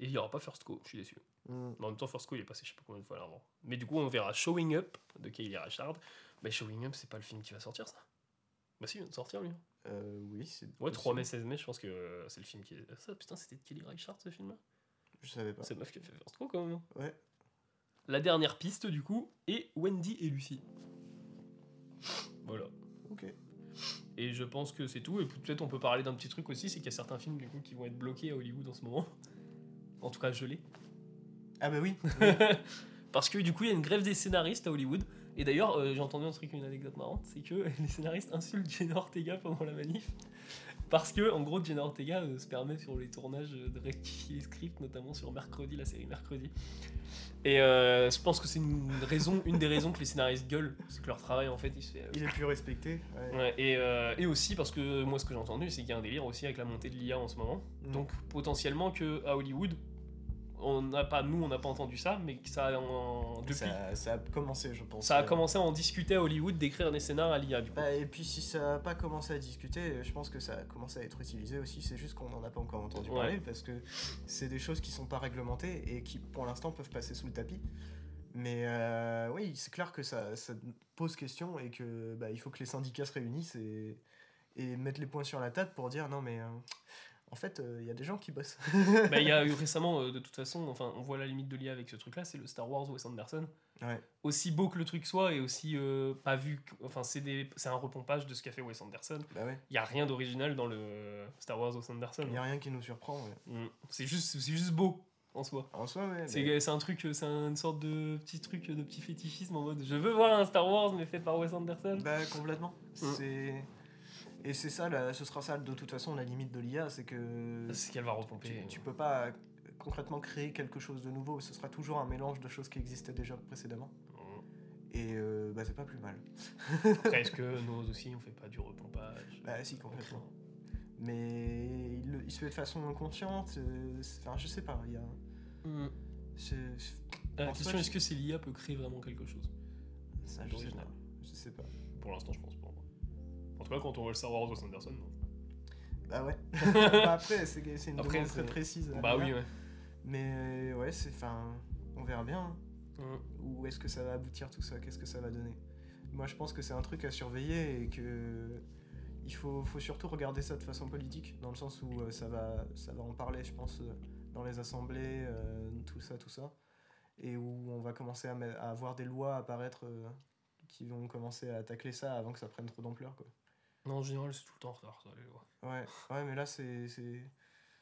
Et il n'y aura pas First Co, je suis déçu.
Hmm.
Mais en même temps, First Co, il est passé je sais pas combien de fois là avant. Mais du coup, on verra Showing Up de Kelly Reichardt. Mais Showing Up, c'est pas le film qui va sortir ça? Bah si, il vient de sortir lui.
Euh, oui, c'est.
Ouais, 3 mai,
possible.
16 mai, je pense que euh, c'est le film qui est. Ça, putain, c'était de Kelly Reichardt ce film-là?
Je savais pas.
C'est la meuf qui a fait First Co quand même.
Ouais.
La dernière piste, du coup, est Wendy et Lucie. Voilà.
Ok.
Et je pense que c'est tout. Et peut-être on peut parler d'un petit truc aussi, c'est qu'il y a certains films du coup qui vont être bloqués à Hollywood en ce moment. En tout cas, gelés.
Ah bah oui.
Parce que du coup, il y a une grève des scénaristes à Hollywood. Et d'ailleurs, euh, j'ai entendu un truc, une anecdote marrante, c'est que les scénaristes insultent Jenna Ortega pendant la manif. Parce que, en gros, Jenna Ortega euh, se permet sur les tournages euh, de rectifier les scripts, notamment sur Mercredi, la série Mercredi. Et euh, je pense que c'est une raison, une des raisons que les scénaristes gueulent, c'est que leur travail en fait, il se fait.
Il est plus respecté. ouais.
Ouais, et, et aussi parce que moi ce que j'ai entendu c'est qu'il y a un délire aussi avec la montée de l'IA en ce moment.
Mm.
Donc potentiellement que à Hollywood, on n'a pas, nous on n'a pas entendu ça, mais ça a, en- depuis, ça,
Ça, ça a commencé, je pense.
a
Euh,
commencé à en discuter à Hollywood d'écrire des scénars à l'IA du coup.
Bah, et puis si ça n'a pas commencé à discuter, je pense que ça a commencé à être utilisé aussi. C'est juste qu'on n'en a pas encore entendu
Ouais.
parler parce que c'est des choses qui sont pas réglementées et qui pour l'instant peuvent passer sous le tapis. Mais euh, oui, c'est clair que ça, ça pose question et que bah, il faut que les syndicats se réunissent et, et mettent les points sur la table pour dire non mais euh, en fait il y a des gens qui bossent.
Bah, il y a eu récemment, euh, de toute façon, enfin on voit la limite de l'IA avec ce truc-là, c'est le Star Wars Wes Anderson.
ouais.
Aussi beau que le truc soit et aussi euh, pas vu, enfin c'est des- un repompage de ce qu'a fait Wes Anderson.
Bah ouais.
Il y a rien d'original dans le Star Wars Wes Anderson.
Il y a rien qui nous surprend. ouais.
Mm. C'est juste, c'est juste beau. en soi.
En soi, ouais.
C'est
mais-
c'est un truc, c'est une sorte de petit truc, de petit fétichisme en mode je veux voir un Star Wars mais fait par Wes Anderson.
Bah, complètement.
Mm.
C'est. Et c'est ça, là, ce sera ça de toute façon la limite de l'IA, c'est que
C'est qu'elle va
tu,
repomper.
tu peux pas euh, concrètement créer quelque chose de nouveau, ce sera toujours un mélange de choses qui existaient déjà précédemment. Et euh, bah, c'est pas plus mal.
Après, est-ce que nous aussi on fait pas du repompage
Bah, si, complètement. Mais il, le- il se fait de façon inconsciente, euh, enfin, je sais pas, il y a.
Mm.
c'est-
La question est-ce que c'est l'IA peut créer vraiment quelque chose
Ça, je sais pas. Je sais pas.
Pour l'instant, je pense pas. En tout cas, quand on voit le Star Wars de Wes Anderson, non.
Bah ouais. bah après, c'est une
Après,
demande très précise.
Bah oui, ouais.
Mais ouais, c'est. Enfin, on verra bien. hein.
Mm.
Où est-ce que ça va aboutir tout ça? Qu'est-ce que ça va donner? Moi, je pense que c'est un truc à surveiller et que. Il faut, faut surtout regarder ça de façon politique, dans le sens où euh, ça, va, ça va en parler, je pense, euh, dans les assemblées, euh, tout ça, tout ça. Et où on va commencer à, avoir des lois apparaître qui vont commencer à tacler ça avant que ça prenne trop d'ampleur, quoi.
Non, en général, c'est tout le temps en retard, ça, les lois.
Ouais, ouais, mais là, c'est. c'est-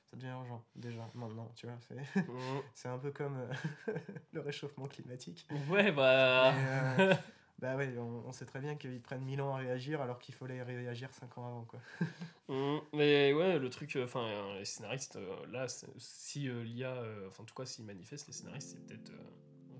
Ça devient urgent, déjà, maintenant, tu vois. C'est, c'est un peu comme euh, le réchauffement climatique.
Ouais, bah.
Euh, bah ouais, on, on sait très bien qu'ils prennent 1000 ans à réagir alors qu'il fallait réagir 5 ans avant, quoi.
Mm, Mais ouais, le truc, euh, enfin, euh, les scénaristes, là, si l'IA, enfin, en tout cas, s'ils manifestent, les scénaristes, c'est peut-être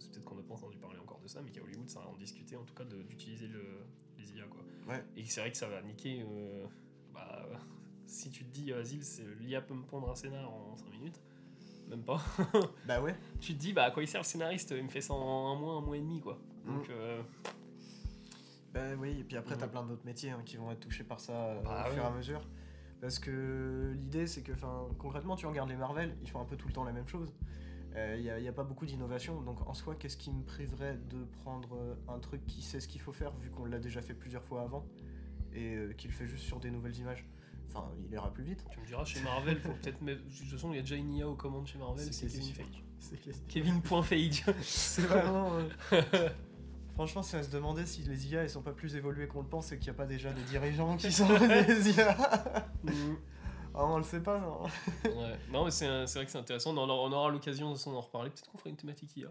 c'est peut-être qu'on n'a pas entendu parler encore de ça, mais qu'à Hollywood, ça en discuter, en tout cas, de- d'utiliser le, les IA, quoi.
Ouais.
Et c'est vrai que ça va niquer. euh, bah, si tu te dis, euh, vas-y, c'est- l'IA peut me pondre un scénar en 5 minutes, même pas.
Bah ouais,
tu te dis, bah, à quoi il sert le scénariste? Il me fait ça en un mois, un mois et demi, quoi. Donc,
Mm.
euh,
bah oui, et puis après, t'as
Mhm.
plein d'autres métiers hein, qui vont être touchés par ça euh,
Bah
au fur et à mesure. Parce que l'idée, c'est que, enfin, concrètement, tu regardes les Marvel, ils font un peu tout le temps la même chose. Il n'y a, pas beaucoup d'innovation, donc en soi, qu'est-ce qui me priverait de prendre euh, un truc qui sait ce qu'il faut faire, vu qu'on l'a déjà fait plusieurs fois avant, et euh, qu'il fait juste sur des nouvelles images? Enfin, il ira plus vite.
tu me diras, chez Marvel, faut peut-être. De toute façon, il y a déjà une IA aux commandes chez Marvel,
C'est
Kevin. Feige.
C'est.
Kevin.feige.
C'est vraiment. euh, Franchement, c'est à se demander si les IA elles sont pas plus évoluées qu'on le pense et qu'il n'y a pas déjà des dirigeants qui sont des IA.
Mm.
Ah, on le sait pas, non
Ouais. Non, mais c'est vrai que c'est intéressant. On, aura l'occasion de d'en reparler. Peut-être qu'on fera une thématique IA.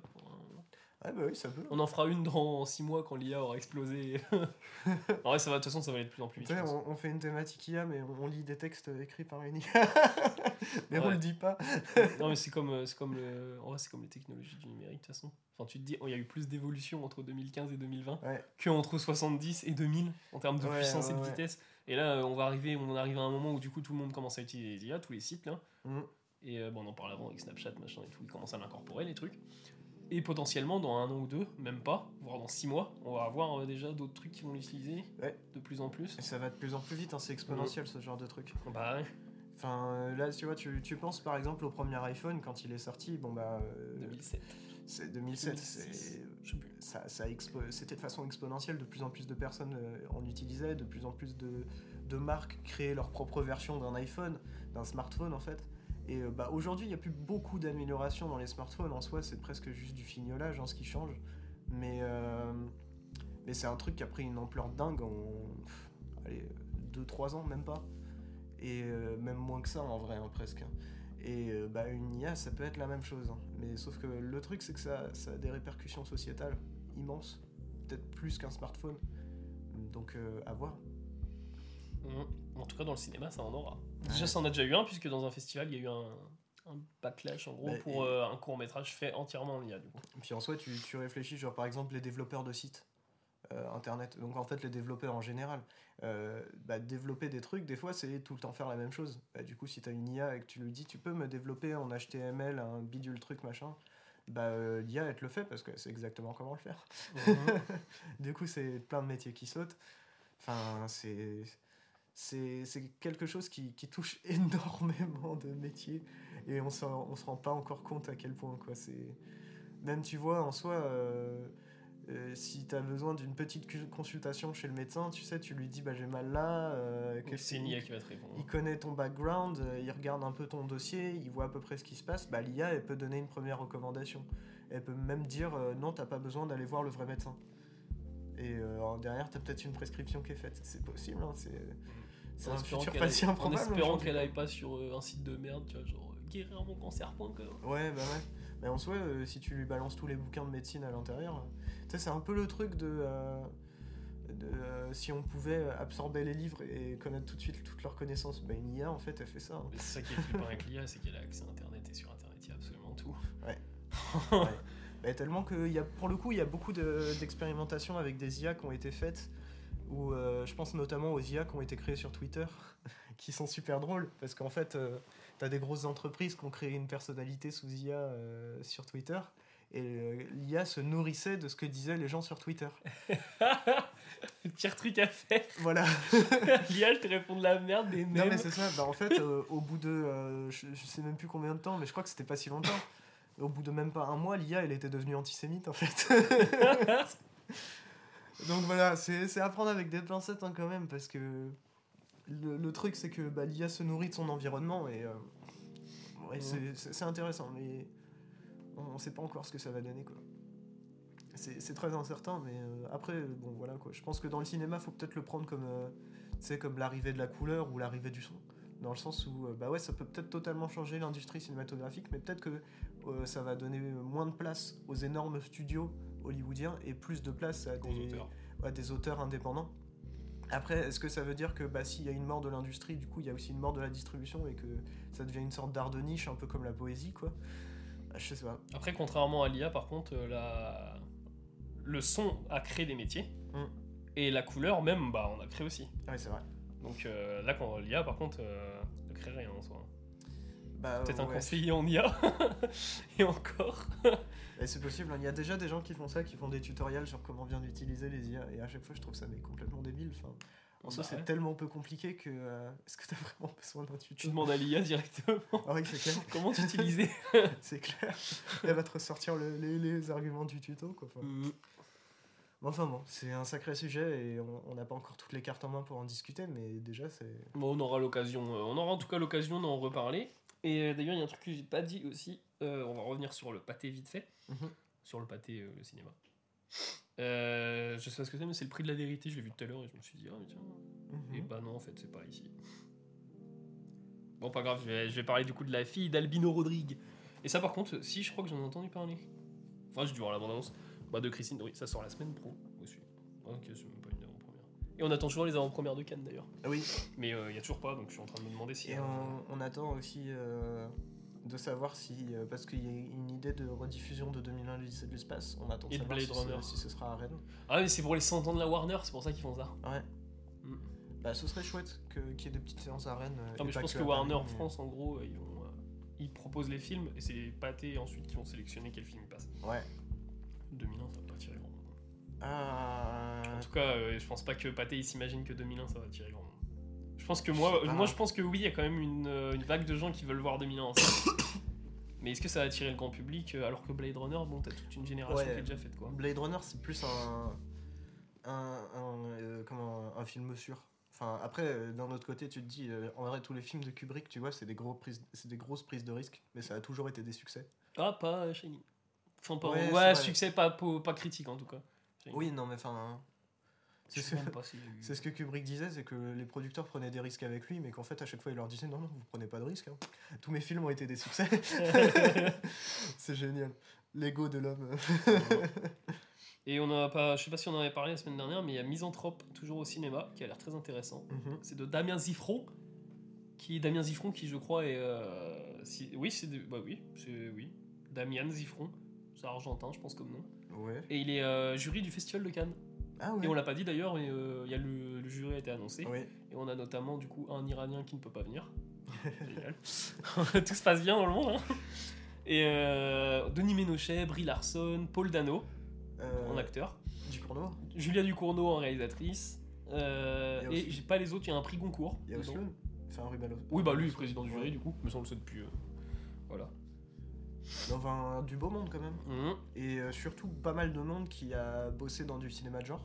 Ouais, bah oui, ça peut.
On en fera une dans 6 mois quand l'IA aura explosé. en vrai, ça va, de toute façon, ça va aller de plus en plus vite.
on, on fait une thématique IA, mais on, on lit des textes écrits par une IA. mais on
Ouais.
le dit pas.
non, mais c'est comme, euh, comme, le... en vrai, c'est comme les technologies du numérique, de toute façon. Enfin, tu te dis, oh, il y a eu plus d'évolution entre 2015 et 2020
Ouais.
que entre 70 et 2000 en termes de puissance et de vitesse. Et là, euh, on va arriver, on arrive à un moment où du coup tout le monde commence à utiliser les IA, tous les sites là.
Mm.
Et euh, bon, on en parlait avant avec Snapchat, machin et tout, ils commencent à l'incorporer les trucs. Et potentiellement, dans un an ou deux, même pas, voire dans six mois, on va avoir euh, déjà d'autres trucs qui vont l'utiliser
Ouais.
de plus en plus.
Et ça va de plus en plus vite, hein, c'est exponentiel ce genre de truc.
Bah ouais,
Enfin, euh, là, tu vois, tu, tu penses par exemple au premier iPhone quand il est sorti, bon bah. euh,
2007.
c'est 2007,
2006,
c'est.
je sais plus.
ça, ça c'était de façon exponentielle, de plus en plus de personnes euh, en utilisaient, de plus en plus de, de marques créaient leur propre version d'un iPhone, d'un smartphone en fait. Et euh, bah, aujourd'hui, il n'y a plus beaucoup d'améliorations dans les smartphones. En soi, c'est presque juste du fignolage hein, ce qui change. Mais, euh, mais c'est un truc qui a pris une ampleur dingue en pff, allez, 2-3 ans, même pas. Et euh, même moins que ça en vrai, hein, presque. Et euh, bah, une IA, ça peut être la même chose. hein. Mais sauf que le truc, c'est que ça, ça a des répercussions sociétales immenses. Peut-être plus qu'un smartphone. Donc à voir.
Mm. En tout cas, dans le cinéma, ça en aura.
Ouais.
Déjà, ça en a déjà eu un, puisque dans un festival, il y a eu un, un backlash en gros
Bah,
pour
et-
euh, un court métrage fait entièrement en IA du coup.
Et puis en soi, tu, tu réfléchis, genre par exemple les développeurs de sites euh, internet. Donc en fait, les développeurs en général, euh, bah, développer des trucs, des fois, c'est tout le temps faire la même chose. Bah, du coup, si tu as une IA et que tu lui dis, tu peux me développer en HTML un bidule truc machin, bah l'IA, elle te le fait parce que c'est exactement comment le faire. du coup, c'est plein de métiers qui sautent. Enfin, c'est. C'est quelque chose qui, qui touche énormément de métiers et on ne on se rend pas encore compte à quel point. Quoi. C'est- Même tu vois, en soi, euh, euh, si tu as besoin d'une petite consultation chez le médecin, tu sais, tu lui dis bah, j'ai mal là, euh,
c'est une
qu'il-
IA qui va te répondre.
il connaît ton background, euh, il regarde un peu ton dossier, il voit à peu près ce qui se passe, bah, l'IA elle peut donner une première recommandation. Elle peut même dire non, t'as pas besoin d'aller voir le vrai médecin. Et derrière, t'as peut-être une prescription qui est faite. C'est possible, hein, c'est c'est un futur
qu'elle
patient
aille- En espérant qu'elle aille pas sur euh, un site de merde, tu vois, genre euh, guérir mon cancer.com.
Ouais, bah ouais. Mais en soi, euh, si tu lui balances tous les bouquins de médecine à l'intérieur, euh, tu sais, c'est un peu le truc de. euh, de, euh, si on pouvait absorber les livres et connaître tout de suite toutes leurs connaissances, bah une IA en fait elle fait ça. hein.
C'est ça qui est flippant avec l'IA, c'est qu'elle a accès à internet et sur internet il y a absolument tout.
Ouais. Bah, tellement que y a, pour le coup, il y a beaucoup de- d'expérimentations avec des IA qui ont été faites, où euh, je pense notamment aux IA qui ont été créées sur Twitter, qui sont super drôles, parce qu'en fait, euh, t'as des grosses entreprises qui ont créé une personnalité sous IA euh, sur Twitter, et euh, l'IA se nourrissait de ce que disaient les gens sur Twitter.
Le pire truc à faire,
Voilà.
l'IA elle te répond de la merde, des
Non
mêmes.
mais c'est ça, bah, en fait, au bout de, je, je sais même plus combien de temps, mais je crois que c'était pas si longtemps. Au bout de même pas un mois, l'IA, elle était devenue antisémite en fait. Donc voilà, c'est à prendre avec des pincettes hein, quand même, parce que le, le truc c'est que bah, l'IA se nourrit de son environnement et euh, ouais, c'est- intéressant, mais on, on sait pas encore ce que ça va donner quoi. C'est très incertain, mais euh, après, bon voilà quoi. Je pense que dans le cinéma, faut peut-être le prendre comme, euh, comme l'arrivée de la couleur ou l'arrivée du son. Dans le sens où, euh, bah ouais, ça peut peut-être totalement changer l'industrie cinématographique, mais peut-être que euh, ça va donner moins de place aux énormes studios hollywoodiens et plus de place à des,
auteurs.
à des auteurs indépendants. Après, est-ce que ça veut dire que bah, s'il y a une mort de l'industrie, du coup, il y a aussi une mort de la distribution et que ça devient une sorte d'art de niche, un peu comme la poésie, quoi? Bah, Je sais pas.
Après, contrairement à l'IA, par contre, euh, la... le son a créé des métiers.
Mm.
Et la couleur, même, bah, on a créé aussi.
Ouais, c'est vrai.
Donc euh, là, quand l'IA, par contre, euh, ne crée rien en soi.
Bah,
Peut-être un
ouais.
conseiller en IA. et encore.
C'est possible, hein. il y a déjà des gens qui font ça, qui font des tutoriels sur comment bien utiliser les IA, et à chaque fois je trouve ça mais complètement débile. Enfin, en soi,
Bah
c'est
ouais.
tellement peu compliqué que. euh, Est-ce que t'as vraiment besoin d'un
Tu
tuto
demandes à l'IA directement
Ah oui, c'est clair.
comment t'utiliser?
c'est clair. Elle va te ressortir le- les, les arguments du tuto, quoi. Enfin,
Mm.
enfin bon, c'est un sacré sujet et on on n'a pas encore toutes les cartes en main pour en discuter, mais déjà c'est.
Bon, on aura l'occasion, euh, on aura en tout cas l'occasion d'en reparler. Et euh, d'ailleurs, il y a un truc que j'ai pas dit aussi. euh, on va revenir sur le pâté vite fait,
Mhm.
sur le pâté euh, le cinéma. Euh, je sais pas ce que c'est, mais c'est le prix de la vérité. Je l'ai vu tout à l'heure et je me suis dit ah mais tiens.
Mhm.
Et bah non, en fait, c'est pas ici. Bon, pas grave, je vais, je vais parler du coup de la fille d'Albino Rodrigue. Et ça, par contre, si, je crois que j'en ai entendu parler. Enfin, j'ai dû voir la bande-annonce. Bah, de Christine, oui, ça sort la semaine pro aussi. Ok, c'est Et on attend toujours les avant-premières de Cannes d'ailleurs.
Ah oui,
Mais il y a toujours pas, donc je suis en train de me demander si.
et
euh,
on, on attend aussi euh, de savoir si. euh, parce qu'il y a une idée de rediffusion de 2001 l'Odyssée de l'espace, on attend de savoir
Blade
si, si ce sera à Rennes.
Ah, mais c'est pour les 100 ans de la Warner, c'est pour ça qu'ils font ça.
Ouais.
Mm.
Bah, ce serait chouette qu'il y ait des petites séances à Rennes. euh,
Non, mais je pense que Warner
mais-
France, en gros, ils, vont, euh, ils proposent les films et c'est les pâtés ensuite qui vont sélectionner quel film ils passent.
Ouais.
2001, ça va pas tirer grand monde.
Ah.
En tout cas, euh, je pense pas que Pathé s'imagine que 2001 ça va tirer grand monde. Je pense que moi, moi je pense que oui, il y a quand même une, euh, une vague de gens qui veulent voir 2001 en salle. Mais est-ce que ça va attirer le grand public euh, alors que Blade Runner, bon, t'as toute une génération
Ouais.
qui est déjà faite quoi.
Blade Runner, c'est plus un. un, un, euh, comment, un, film sûr. Enfin, après, euh, d'un autre côté, tu te dis, euh, en vrai, tous les films de Kubrick, tu vois, c'est des, gros prises, c'est des grosses prises de risques, mais ça a toujours été des succès.
Ah, pas Shining. Enfin, pas,
Ouais,
succès pas, pas, pas critique en tout cas.
Oui, non, mais enfin.
Je
C'est ce, c'est ce que Kubrick disait, c'est que les producteurs prenaient des risques avec lui, mais qu'en fait, à chaque fois, il leur disait, non, non, vous prenez pas de risques. hein. Tous mes films ont été des succès. c'est génial. L'ego de l'homme.
Et on a pas, je sais pas si on en avait parlé la semaine dernière, mais il y a Misanthrope, toujours au cinéma, qui a l'air très intéressant.
Mhm.
C'est de Damien Ziffron, qui Damien Ziffron, qui je crois est, euh, si- oui, c'est, bah oui, c'est oui, Damien Ziffron, c'est argentin, je pense comme nom.
Ouais.
Et il est euh, jury du Festival de Cannes.
Ah ouais.
Et on l'a pas dit d'ailleurs, mais euh, y a le, le jury a été annoncé. Et on a notamment du coup un Iranien qui ne peut pas venir. Génial. Tout se passe bien dans le monde. hein. Et euh, Denis Ménochet, Brie Larson, Paul Dano
Euh,
en acteur,
Du Cournot.
Julia Ducournau en réalisatrice. et
aussi-
j'ai pas les autres, il y a un prix Goncourt.
Il y a. Oslo. Enfin, Ruben
Oui, bah lui, président du jury, du coup, mais ça on le sait depuis. euh, Voilà.
Enfin, du beau monde quand même.
Mhm.
Et euh, surtout pas mal de monde qui a bossé dans du cinéma de genre.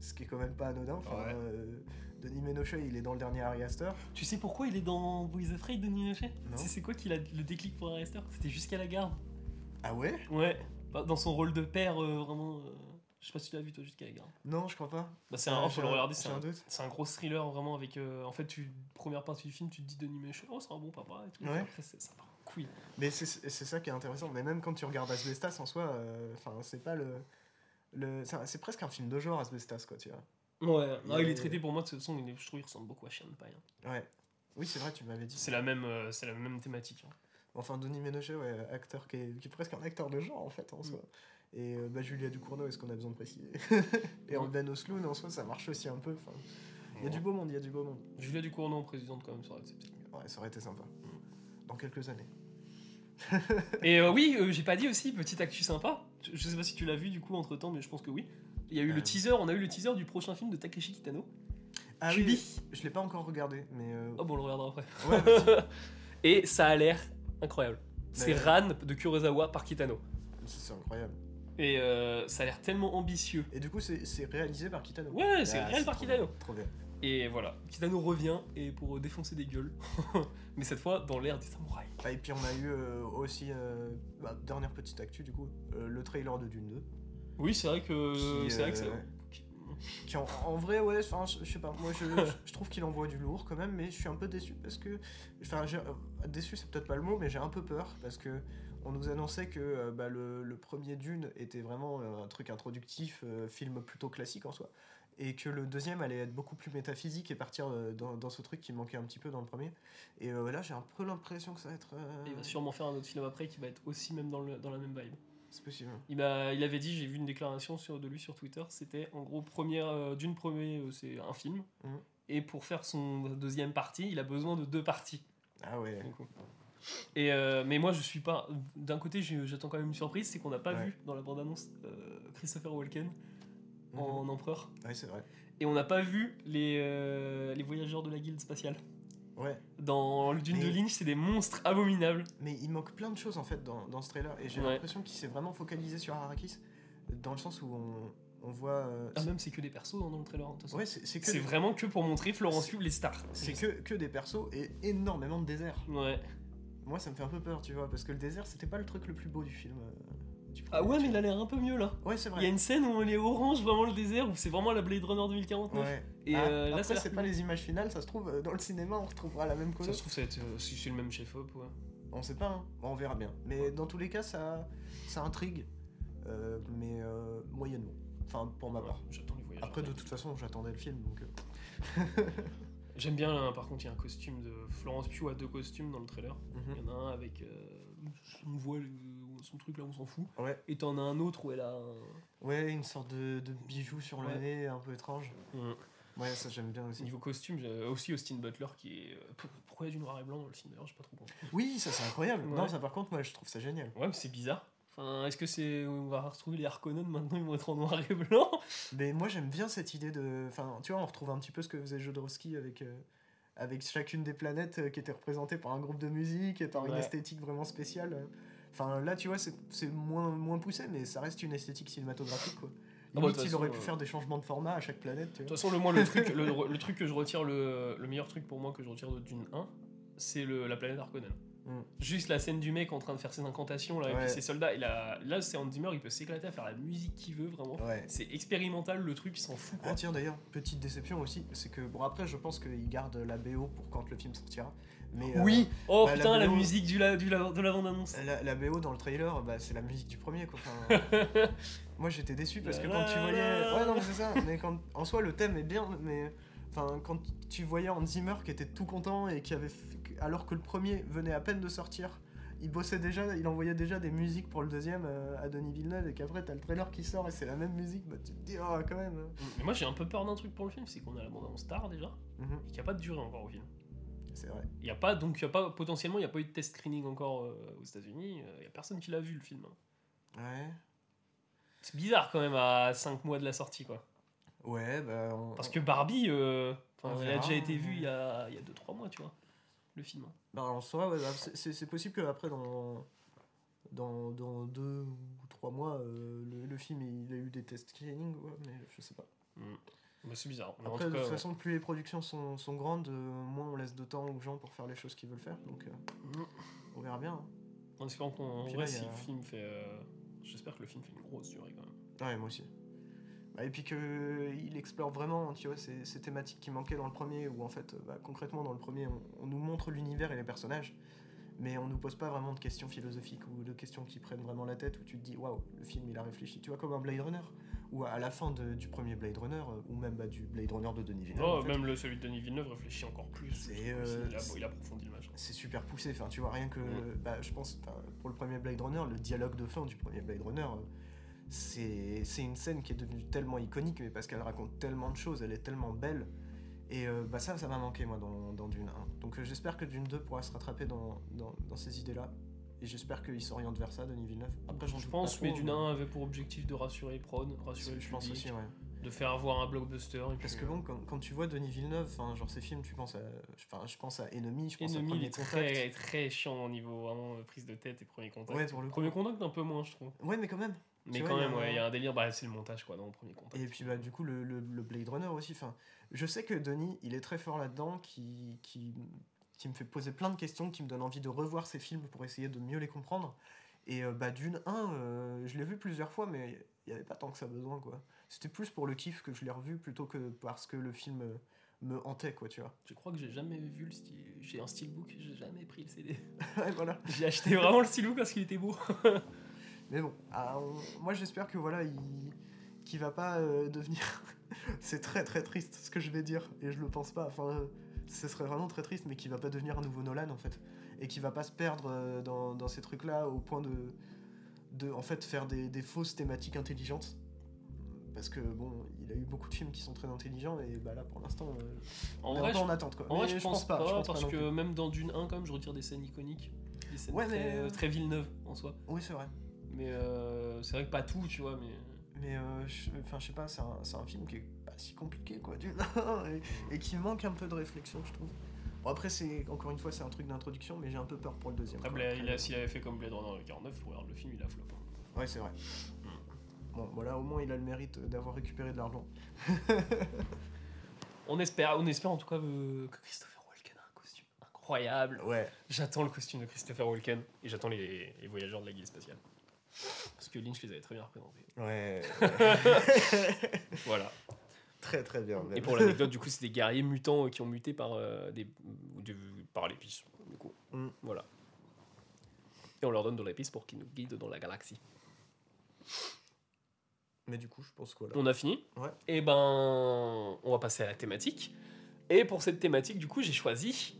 Ce qui est quand même pas anodin. Enfin,
Ouais.
euh, Denis Ménochet, il est dans le dernier Ari Aster.
Tu sais pourquoi il est dans Boys Afraid, Denis Ménochet?
Non.
Tu sais c'est quoi qu'il a le déclic pour Arrester C'était jusqu'à la garde.
Ah ouais?
Ouais, Bah, dans son rôle de père, euh, vraiment. euh, Je sais pas si tu l'as vu toi, juste Gallagher.
Non, je crois pas.
Bah, c'est un,
Euh,
faut le
un-
regarder, c'est
un
un,
doute.
c'est un gros thriller vraiment avec. euh, en fait, tu, première partie du film, tu te dis Denis Ménochet, oh, c'est un bon papa et tout.
Ouais.
Après, c'est- ça part couille.
Mais c'est ça qui est intéressant. Mais même quand tu regardes Asbestas en soi, euh, c'est pas le. le c'est presque un film de genre, Asbestas, quoi, tu vois.
Ouais, non,
Il
il
est-
traité pour moi de toute façon, il est- je trouve qu'il ressemble beaucoup à Chien de Paille. hein.
Ouais. Oui, c'est vrai, tu m'avais dit.
C'est la même, euh, c'est la même thématique. hein.
Enfin, Denis Ménochet, ouais, acteur qui est, qui est presque un acteur de genre, en fait, en soi. Et euh, bah, Julia Ducournau, est-ce qu'on a besoin de préciser? Et en. Ben Osloon, en soi, ça marche aussi un peu. Il y a du beau monde, il y a du beau monde.
Julia Ducournau en présidente quand même, ça aurait été peut-être mieux.
Ouais, ça aurait été sympa. Dans quelques années.
Et euh, oui, euh, j'ai pas dit aussi, petite actu sympa. Je, je sais pas si tu l'as vu du coup entre temps, mais je pense que oui. Il y a eu
Euh.
le teaser, on a eu le teaser du prochain film de Takeshi Kitano.
Ah
Cubi.
oui, je l'ai pas encore regardé, mais. euh,
Oh bon, on le regardera après.
ouais, vas-y.
Et ça a l'air incroyable. C'est Ran de Kurosawa par Kitano.
c'est incroyable.
Et euh, ça a l'air tellement ambitieux.
Et du coup, c'est réalisé par Kitano.
Ouais, c'est
Ah,
réel par Kitano.
bien, Trop bien.
Et voilà, Kitano revient et pour défoncer des gueules. Mais cette fois dans l'ère des samouraïs.
Ah, et puis on a eu euh, aussi, euh, bah, dernière petite actu du coup, euh, le trailer de Dune 2.
Oui, c'est vrai que c'est vrai que c'est
Qui en, en vrai, ouais, enfin, je, sais pas, moi je, trouve qu'il envoie du lourd quand même, mais je suis un peu déçu parce que. Enfin, j'ai- déçu c'est peut-être pas le mot, mais j'ai un peu peur parce que on nous annonçait que bah, le, le premier Dune était vraiment un truc introductif, film plutôt classique en soi, et que le deuxième allait être beaucoup plus métaphysique et partir euh, dans, dans ce truc qui manquait un petit peu dans le premier. Et euh, là, j'ai un peu l'impression que ça va être. euh,
Il va sûrement faire un autre film après qui va être aussi même dans, le, dans la même vibe.
C'est possible.
Il, m'a- il avait dit, j'ai vu une déclaration sur, de lui sur Twitter, c'était en gros première euh, d'une première, c'est un film,
Mhm.
et pour faire son deuxième partie, il a besoin de deux parties.
Ah ouais.
Et euh, mais moi je suis pas. D'un côté, j'attends quand même une surprise, c'est qu'on n'a pas
Ouais.
vu dans la bande-annonce euh, Christopher Walken
Mhm.
en empereur,
Ouais, c'est vrai.
et on n'a pas vu les, euh, les voyageurs de la guilde spatiale.
Ouais.
Dans le Dune de Lynch, c'est des monstres abominables.
Mais il manque plein de choses en fait dans, dans ce trailer et j'ai
Ouais.
l'impression qu'il s'est vraiment focalisé sur Arrakis dans le sens où on, on voit. euh,
Ah, même c'est que des persos hein, dans le trailer. hein, de toute façon.
ouais, c'est des-
vraiment que pour montrer Florence Pugh les stars.
c'est que, que des persos et énormément de désert.
Ouais.
Moi ça me fait un peu peur, tu vois, parce que le désert c'était pas le truc le plus beau du film. euh,
Ah ouais, mais il a l'air un peu mieux là.
Ouais, c'est
Il y a
vrai.
une scène où il est orange, vraiment le désert, où c'est vraiment la Blade Runner 2049.
Ouais.
Et
Ah,
euh,
après,
ça
c'est pas les images finales, ça se trouve euh, dans le cinéma on retrouvera la même
Ça
colo.
se trouve, ça va être, euh, si c'est le même chef-op, ouais.
On sait pas, hein. On verra bien. Mais dans tous les cas, ça, ça intrigue, euh, mais moyennement. Enfin, pour ma part.
Ouais, J'attends les voyages.
Après, de toute façon, j'attendais le film, donc.
J'aime bien, là, par contre, il y a un costume de Florence Pugh a deux costumes dans le trailer.
mhm.
Il y en a un avec euh, son son truc là, on s'en fout.
Ouais.
Et t'en as un autre où elle a un.
Ouais, une sorte de, de bijou sur le
Ouais.
nez, un peu étrange. Ouais, ça j'aime bien aussi.
Niveau costume, j'ai aussi Austin Butler qui est. euh, Pourquoi il y a du noir et blanc dans le film d'ailleurs J'ai pas trop compris.
Oui, ça c'est incroyable.
Ouais.
Non, ça par contre, moi je trouve ça génial.
Ouais, mais c'est bizarre. Enfin, est-ce que c'est. On va retrouver les Harkonnen maintenant, ils vont être en noir et blanc?
Mais moi j'aime bien cette idée de. Enfin, tu vois, on retrouve un petit peu ce que faisait Jodorowsky avec. euh, Avec chacune des planètes euh, qui était représentée par un groupe de musique et par une esthétique vraiment spéciale. Enfin, là, tu vois, c'est moins, moins poussé, mais ça reste une esthétique cinématographique, quoi.
Ah bah,
Limite, il aurait pu
euh,
faire des changements de format à chaque planète,
De toute façon, le, moi, le, truc, le, le truc que je retire, le, le meilleur truc pour moi que je retire de Dune 1, c'est la planète Harkonnen.
Mm.
Juste la scène du mec en train de faire ses incantations là, et puis ses soldats. Et là, là c'est Hans Zimmer, il peut s'éclater à faire la musique qu'il veut, vraiment.
Ouais.
C'est expérimental le truc, il s'en fout quoi.
Ah tiens d'ailleurs, petite déception aussi, c'est que bon après je pense qu'ils gardent la BO pour quand le film sortira. Mais euh,
oui Oh
bah,
putain, la,
BO
musique du, la, du, la- de la bande-annonce
la, la BO dans le trailer, bah, c'est la musique du premier quoi. Enfin, moi j'étais déçu parce que quand tu voyais, ouais non mais c'est ça, mais quand en soi le thème est bien, mais enfin quand tu voyais Hans Zimmer qui était tout content et qui avait, fait- alors que le premier venait à peine de sortir. Il bossait déjà, il envoyait déjà des musiques pour le deuxième euh, à Denis Villeneuve et qu'après t'as le trailer qui sort et c'est la même musique, bah tu te dis oh quand même.
Mais moi j'ai un peu peur d'un truc pour le film, c'est qu'on a la bande-annonce tard déjà,
Mhm,
et qu'il n'y a pas de durée encore au film.
C'est vrai.
Il y a pas, donc il y a pas, potentiellement il n'y a pas eu de test screening encore euh, aux États-Unis, il n'y a personne qui l'a vu le film. hein.
Ouais.
C'est bizarre quand même à 5 mois de la sortie quoi.
Ouais, bah. on-
Parce que Barbie, euh, il a déjà été vu il y a 2-3 mois, tu vois, le film.
Bah, en soi, ouais, bah, c'est- possible qu'après, dans, dans, dans deux ou trois mois, euh, le, le film il a eu des tests screening, ouais, mais je sais pas.
Bah, c'est bizarre. Mais en
Après, de toute façon, plus les productions sont, sont grandes, euh, moins on laisse de temps aux gens pour faire les choses qu'ils veulent faire, donc euh,
Mm.
on verra bien. hein.
en espérant qu'on.
Puis
vrai,
là, il y
si
a-
le film fait. euh, J'espère que le film fait une grosse durée quand même.
Ouais, moi aussi. Bah, et puis qu'il explore vraiment, tu vois, ces, ces thématiques qui manquaient dans le premier, où en fait, bah, concrètement, dans le premier, on, on nous montre l'univers et les personnages, mais on nous pose pas vraiment de questions philosophiques ou de questions qui prennent vraiment la tête, où tu te dis, waouh, le film il a réfléchi. Tu vois, comme un Blade Runner, ou à la fin de- du premier Blade Runner, euh, ou même bah, du Blade Runner de Denis Villeneuve.
Oh,
en fait.
même le, celui de Denis Villeneuve réfléchit encore plus.
Euh,
il, a,
c'est-
il approfondit le machin.
c'est super poussé. Enfin, tu vois, rien que.
Mm.
Bah, je pense, pour le premier Blade Runner, le dialogue de fin du premier Blade Runner, euh, c'est c'est une scène qui est devenue tellement iconique, mais parce qu'elle raconte tellement de choses, elle est tellement belle. Et euh, bah, ça, ça m'a manqué, moi, dans, dans Dune 1. Donc euh, j'espère que Dune 2 pourra se rattraper dans, dans, dans ces idées-là. Et j'espère qu'il s'oriente vers ça, Denis Villeneuve. Après,
Je pense, mais 1 avait pour objectif de rassurer Prod, rassurer le
Je pense aussi, ouais.
de faire avoir un blockbuster. Et
Parce
puis,
que bon, quand, quand tu vois Denis Villeneuve, genre ces films, tu penses à. Enfin, je pense à Enemy, je pense à
Ennemi, il
Premier
est
Contact.
très, très chiant au niveau vraiment euh, prise de tête et premier contact.
Ouais, pour le coup.
Premier contact, un peu moins, je trouve.
Ouais, mais quand même.
Mais quand
y
même, ouais, il y a un délire, bah, c'est le montage quoi, dans le premier contact.
Et puis bah du coup le, le- le Blade Runner aussi. Enfin, je sais que Denis, il est très fort là-dedans, qui, qui, qui me fait poser plein de questions, qui me donne envie de revoir ses films pour essayer de mieux les comprendre. Et euh, bah d'une 1, euh, je l'ai vu plusieurs fois, mais il n'y avait pas tant que ça besoin quoi. C'était plus pour le kiff que je l'ai revu plutôt que parce que le film euh, me hantait quoi, tu vois.
Je crois que j'ai jamais vu le style. J'ai un steelbook, j'ai jamais pris le CD.
Ouais, voilà.
J'ai acheté vraiment le steelbook parce qu'il était beau.
Mais bon, ah, on- moi j'espère que voilà, il qu'il va pas devenir. c'est très très triste ce que je vais dire et je le pense pas. Enfin, ce serait vraiment très triste, mais qu'il va pas devenir un nouveau Nolan en fait et qu'il va pas se perdre euh, dans, dans ces trucs là au point de de en fait faire des, des fausses thématiques intelligentes. Parce que bon, il a eu beaucoup de films qui sont très intelligents et bah là pour l'instant, euh, on est en attente quoi.
en vrai, je pense pas,
je pense
parce que même dans Dune 1, quand même, je retire des scènes iconiques. Des scènes
Ouais,
très,
mais-
euh, très Villeneuve en soi.
Oui, c'est vrai.
Mais euh, c'est vrai que pas tout, tu vois, mais.
Mais euh, je, enfin, sais pas, c'est un, un film qui est si compliqué, quoi, du et, et qui manque un peu de réflexion, je trouve. Bon, après, c'est encore une fois, c'est un truc d'introduction, mais j'ai un peu peur pour le deuxième.
Après, il a- s'il avait fait comme Blade Runner 49, tu regardes le film, il a flop. hein.
Ouais, c'est vrai. Bon, voilà, au moins, il a le mérite d'avoir récupéré de l'argent.
On espère, on espère en tout cas euh, que Christopher Walken a un costume incroyable.
Ouais.
J'attends le costume de Christopher Walken et j'attends les, les voyageurs de la guilde spatiale. Parce que Lynch les avait très bien représentés.
Ouais.
Voilà.
Très, très bien.
Et pour l'anecdote, du coup, c'est des guerriers mutants euh, qui ont muté par, euh, des, de- par l'épice. Du coup,
Mm.
voilà. Et on leur donne de l'épice pour qu'ils nous guident dans la galaxie.
Mais du coup, je pense que voilà.
On a fini.
Ouais.
Et ben, on va passer à la thématique. Et pour cette thématique, du coup, j'ai choisi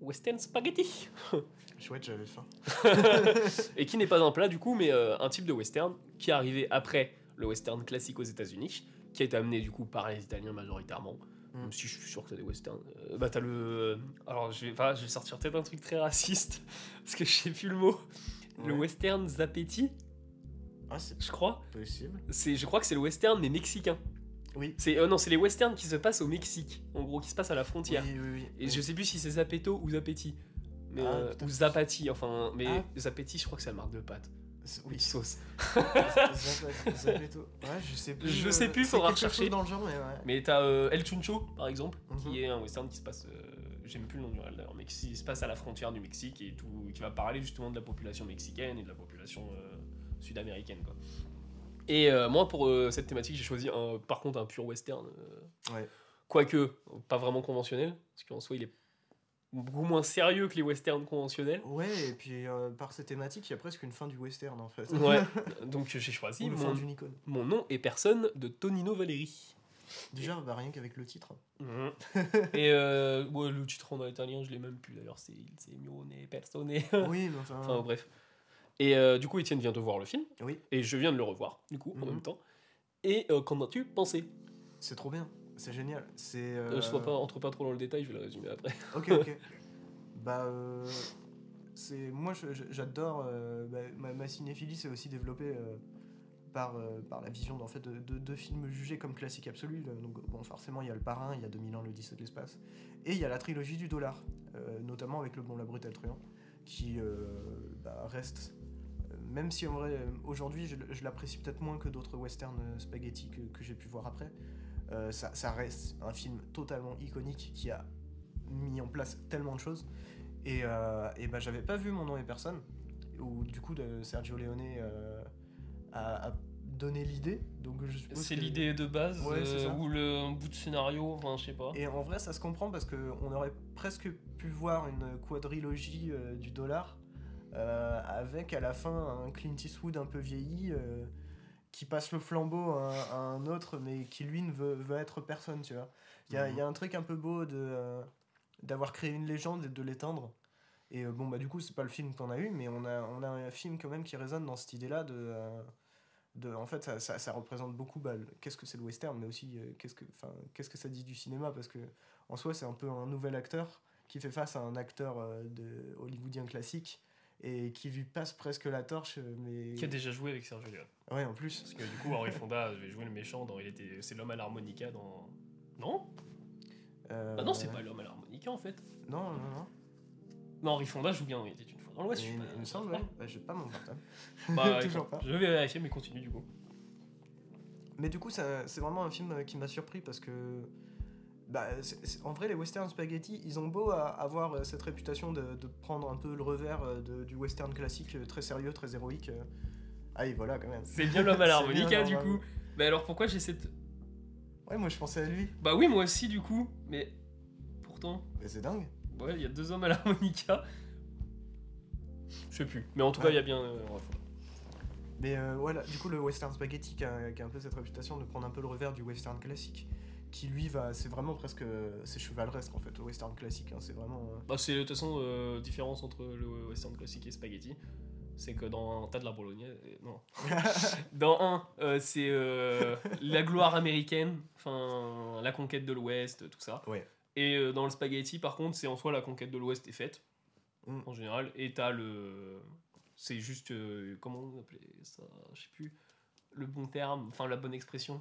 Western Spaghetti.
Chouette, j'avais faim.
et qui n'est pas un plat du coup, mais euh, un type de western qui est arrivé après le western classique aux États-Unis, qui a été amené du coup par les Italiens majoritairement.
Mm.
Même si je suis sûr que c'est des westerns. Euh, bah t'as le. Alors je vais, enfin, je vais sortir peut-être un truc très raciste parce que je sais plus le mot. Le western Zapetti,
Ah, c'est
je crois.
possible.
C'est, je crois que c'est le western mais mexicain.
Oui.
C'est euh, non, c'est les westerns qui se passent au Mexique, en gros, qui se passent à la frontière.
Oui, oui, oui.
Et je sais plus si c'est Zapeto ou Zapetti. Mais,
Ah,
euh, ou Zapati, enfin. Mais
Ah.
Zapetti, je crois que c'est la marque de pâtes. Oui, sauce.
Ouais, je sais plus.
Je
euh,
sais plus, faudra rechercher.
dans le genre, mais ouais.
Mais t'as euh, El Chuncho, par exemple,
Mhm.
qui est un western qui se passe. euh, J'aime plus le nom du réel d'ailleurs, mais qui se passe à la frontière du Mexique et tout, qui va parler justement de la population mexicaine et de la population euh, sud-américaine. Quoi. Et moi, pour cette thématique, j'ai choisi un, par contre un pur western.
Ouais.
Quoique, pas vraiment conventionnel, parce qu'en soi, il est beaucoup moins sérieux que les westerns conventionnels.
Ouais, et puis euh, par ces thématiques, il y a presque une fin du western en fait.
Ouais, donc j'ai choisi
Ou
mon,
fin d'une icône.
mon nom et personne de Tonino Valeri.
Déjà, bah, rien qu'avec le titre.
Et euh, ouais, le titre en italien, je l'ai même plus d'ailleurs, c'est Il Signone Persone.
Oui, mais enfin.
enfin bref. Et euh, du coup, Étienne vient de voir le film,
Oui,
et je viens de le revoir, du coup, en
Mhm.
même temps. Et euh, qu'en as-tu pensé?
C'est trop bien. C'est génial. C'est.
euh,
euh,
pas, entre pas trop dans le détail, je vais le résumer après.
Ok, ok. bah, euh, c'est moi, j'adore. bah, ma, ma cinéphilie s'est aussi développée par, par la vision d'en fait, de, de, de films jugés comme classiques absolus. Donc, bon, forcément, il y a Le Parrain, il y a 2000 ans, l'Odyssée de l'espace. Et il y a la trilogie du dollar, notamment avec Le Bon, la Brute et le Truand, qui bah, reste. Même si en vrai, aujourd'hui, je, je l'apprécie peut-être moins que d'autres westerns spaghetti que, que j'ai pu voir après, euh, ça, ça reste un film totalement iconique qui a mis en place tellement de choses. Et, euh, et bah, j'avais pas vu Mon nom et personne, où du coup Sergio Leone euh, a, a donné l'idée. Donc je
C'est
que-
l'idée de base
Ouais,
euh, ou le un bout de scénario, enfin je sais pas.
Et en vrai, ça se comprend parce qu'on aurait presque pu voir une quadrilogie euh, du dollar euh, avec à la fin un Clint Eastwood un peu vieilli qui passe le flambeau à, un- à un autre mais qui lui ne veut, veut être personne, tu vois. Il y a, y a un truc un peu beau de euh, d'avoir créé une légende et de l'éteindre. Et euh, bon, bah du coup, c'est pas le film qu'on a eu, mais on a, on a un film quand même qui résonne dans cette idée-là de. euh, de, en fait, ça, ça, ça représente beaucoup bah, qu'est-ce que c'est le western, mais aussi euh, qu'est-ce que, qu'est-ce que ça dit du cinéma, parce que en soi, c'est un peu un nouvel acteur qui fait face à un acteur euh, de hollywoodien classique et qui lui passe presque la torche, euh, mais
Qui a déjà joué avec Sergio Leone.
ouais, en plus.
Parce que du coup, Henry Fonda avait joué le méchant dans. Il était, c'est l'homme à l'harmonica dans. Non
Euh,
Ah non, c'est pas l'homme à l'harmonica en fait.
Non, non, non.
Non, Henry Fonda joue bien, il était une fois dans l'Ouest.
il,
pas-
il me semble, ouais. Bah, j'ai pas mon portable.
Bah,
Toujours pas.
Je vais vérifier, mais continue du coup.
Mais du coup, c'est vraiment un film euh, qui m'a surpris parce que. Bah, en vrai, les western spaghetti, ils ont beau à- avoir euh, cette réputation de, de prendre un peu le revers euh, de- du western classique euh, très sérieux, très héroïque. euh. Ah, et voilà quand même.
C'est bien l'homme à l'harmonica du coup. Mais alors pourquoi j'ai cette.
Ouais, moi je pensais à lui.
Bah oui, moi aussi du coup, mais. Pourtant.
Mais c'est dingue.
Ouais, il y a deux hommes à l'harmonica. Je sais plus. Mais en tout cas, il y a bien. euh.
Mais euh, voilà, du coup, le western spaghetti qui a, qui a un peu cette réputation de prendre un peu le revers du western classique. Qui lui va. C'est vraiment presque. C'est chevaleresque en fait, le western classique. hein, c'est vraiment. euh,
Bah, c'est de toute façon euh, différence entre le western classique et spaghetti. C'est que dans un tas de la bolognaise. euh, Non. dans un, euh, c'est la gloire américaine, enfin la conquête de l'Ouest, tout ça.
Ouais.
Et dans le spaghetti, par contre, c'est en soi la conquête de l'Ouest est faite,
Mm.
en général. Et t'as le. C'est juste. comment on appelait ça? Je sais plus. Le bon terme, enfin la bonne expression.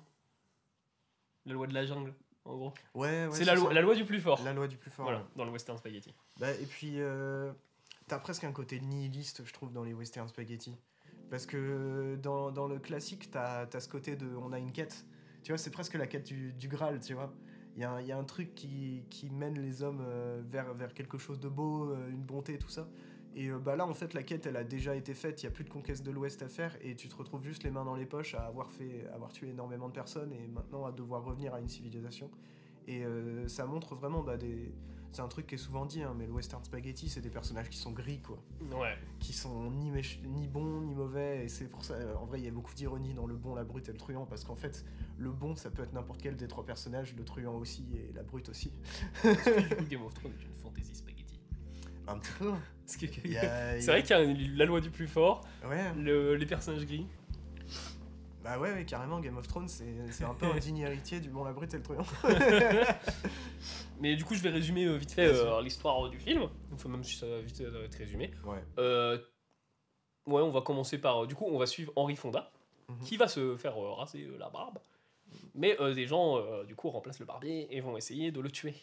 La loi de la jungle, en gros.
Ouais, ouais.
c'est la, loi- la loi du plus fort.
La loi du plus fort.
Voilà, dans le western spaghetti.
Bah, et puis, euh, t'as presque un côté nihiliste, je trouve, dans les western spaghetti. Parce que dans, dans le classique, t'as as ce côté de on a une quête. Tu vois, c'est presque la quête du, du Graal, tu vois. Il y, a un- il y a un truc qui, qui mène les hommes euh, vers, vers quelque chose de beau, euh, une bonté, tout ça. Et euh, bah là, en fait, la quête, elle a déjà été faite. Il n'y a plus de conquête de l'Ouest à faire. Et tu te retrouves juste les mains dans les poches à avoir, fait, à avoir tué énormément de personnes et maintenant à devoir revenir à une civilisation. Et euh, ça montre vraiment bah, des. C'est un truc qui est souvent dit, hein, mais le western spaghetti, c'est des personnages qui sont gris, quoi.
Ouais.
Qui sont ni, méch- ni bons, ni mauvais. Et c'est pour ça, en vrai, il y a beaucoup d'ironie dans le bon, la brute et le truand. Parce qu'en fait, le bon, ça peut être n'importe quel des trois personnages, le truand aussi et la brute aussi.
Game of Thrones est une fantasy spaghetti.
Un petit peu. Il
C'est vrai qu'il y a la loi du plus fort,
Ouais,
le- les personnages gris.
bah ouais, ouais, carrément, Game of Thrones, c'est un peu un digne héritier du bon, la brute et le truand.
Mais du coup, je vais résumer euh, vite fait euh, l'histoire du film. Enfin, même si ça va vite euh, être résumé.
Ouais.
Euh, ouais, on va commencer par. euh, du coup, on va suivre Henry Fonda,
Mhm.
qui va se faire euh, raser euh, la barbe. Mais euh, des gens, euh, du coup, remplacent le barbier et vont essayer de le tuer.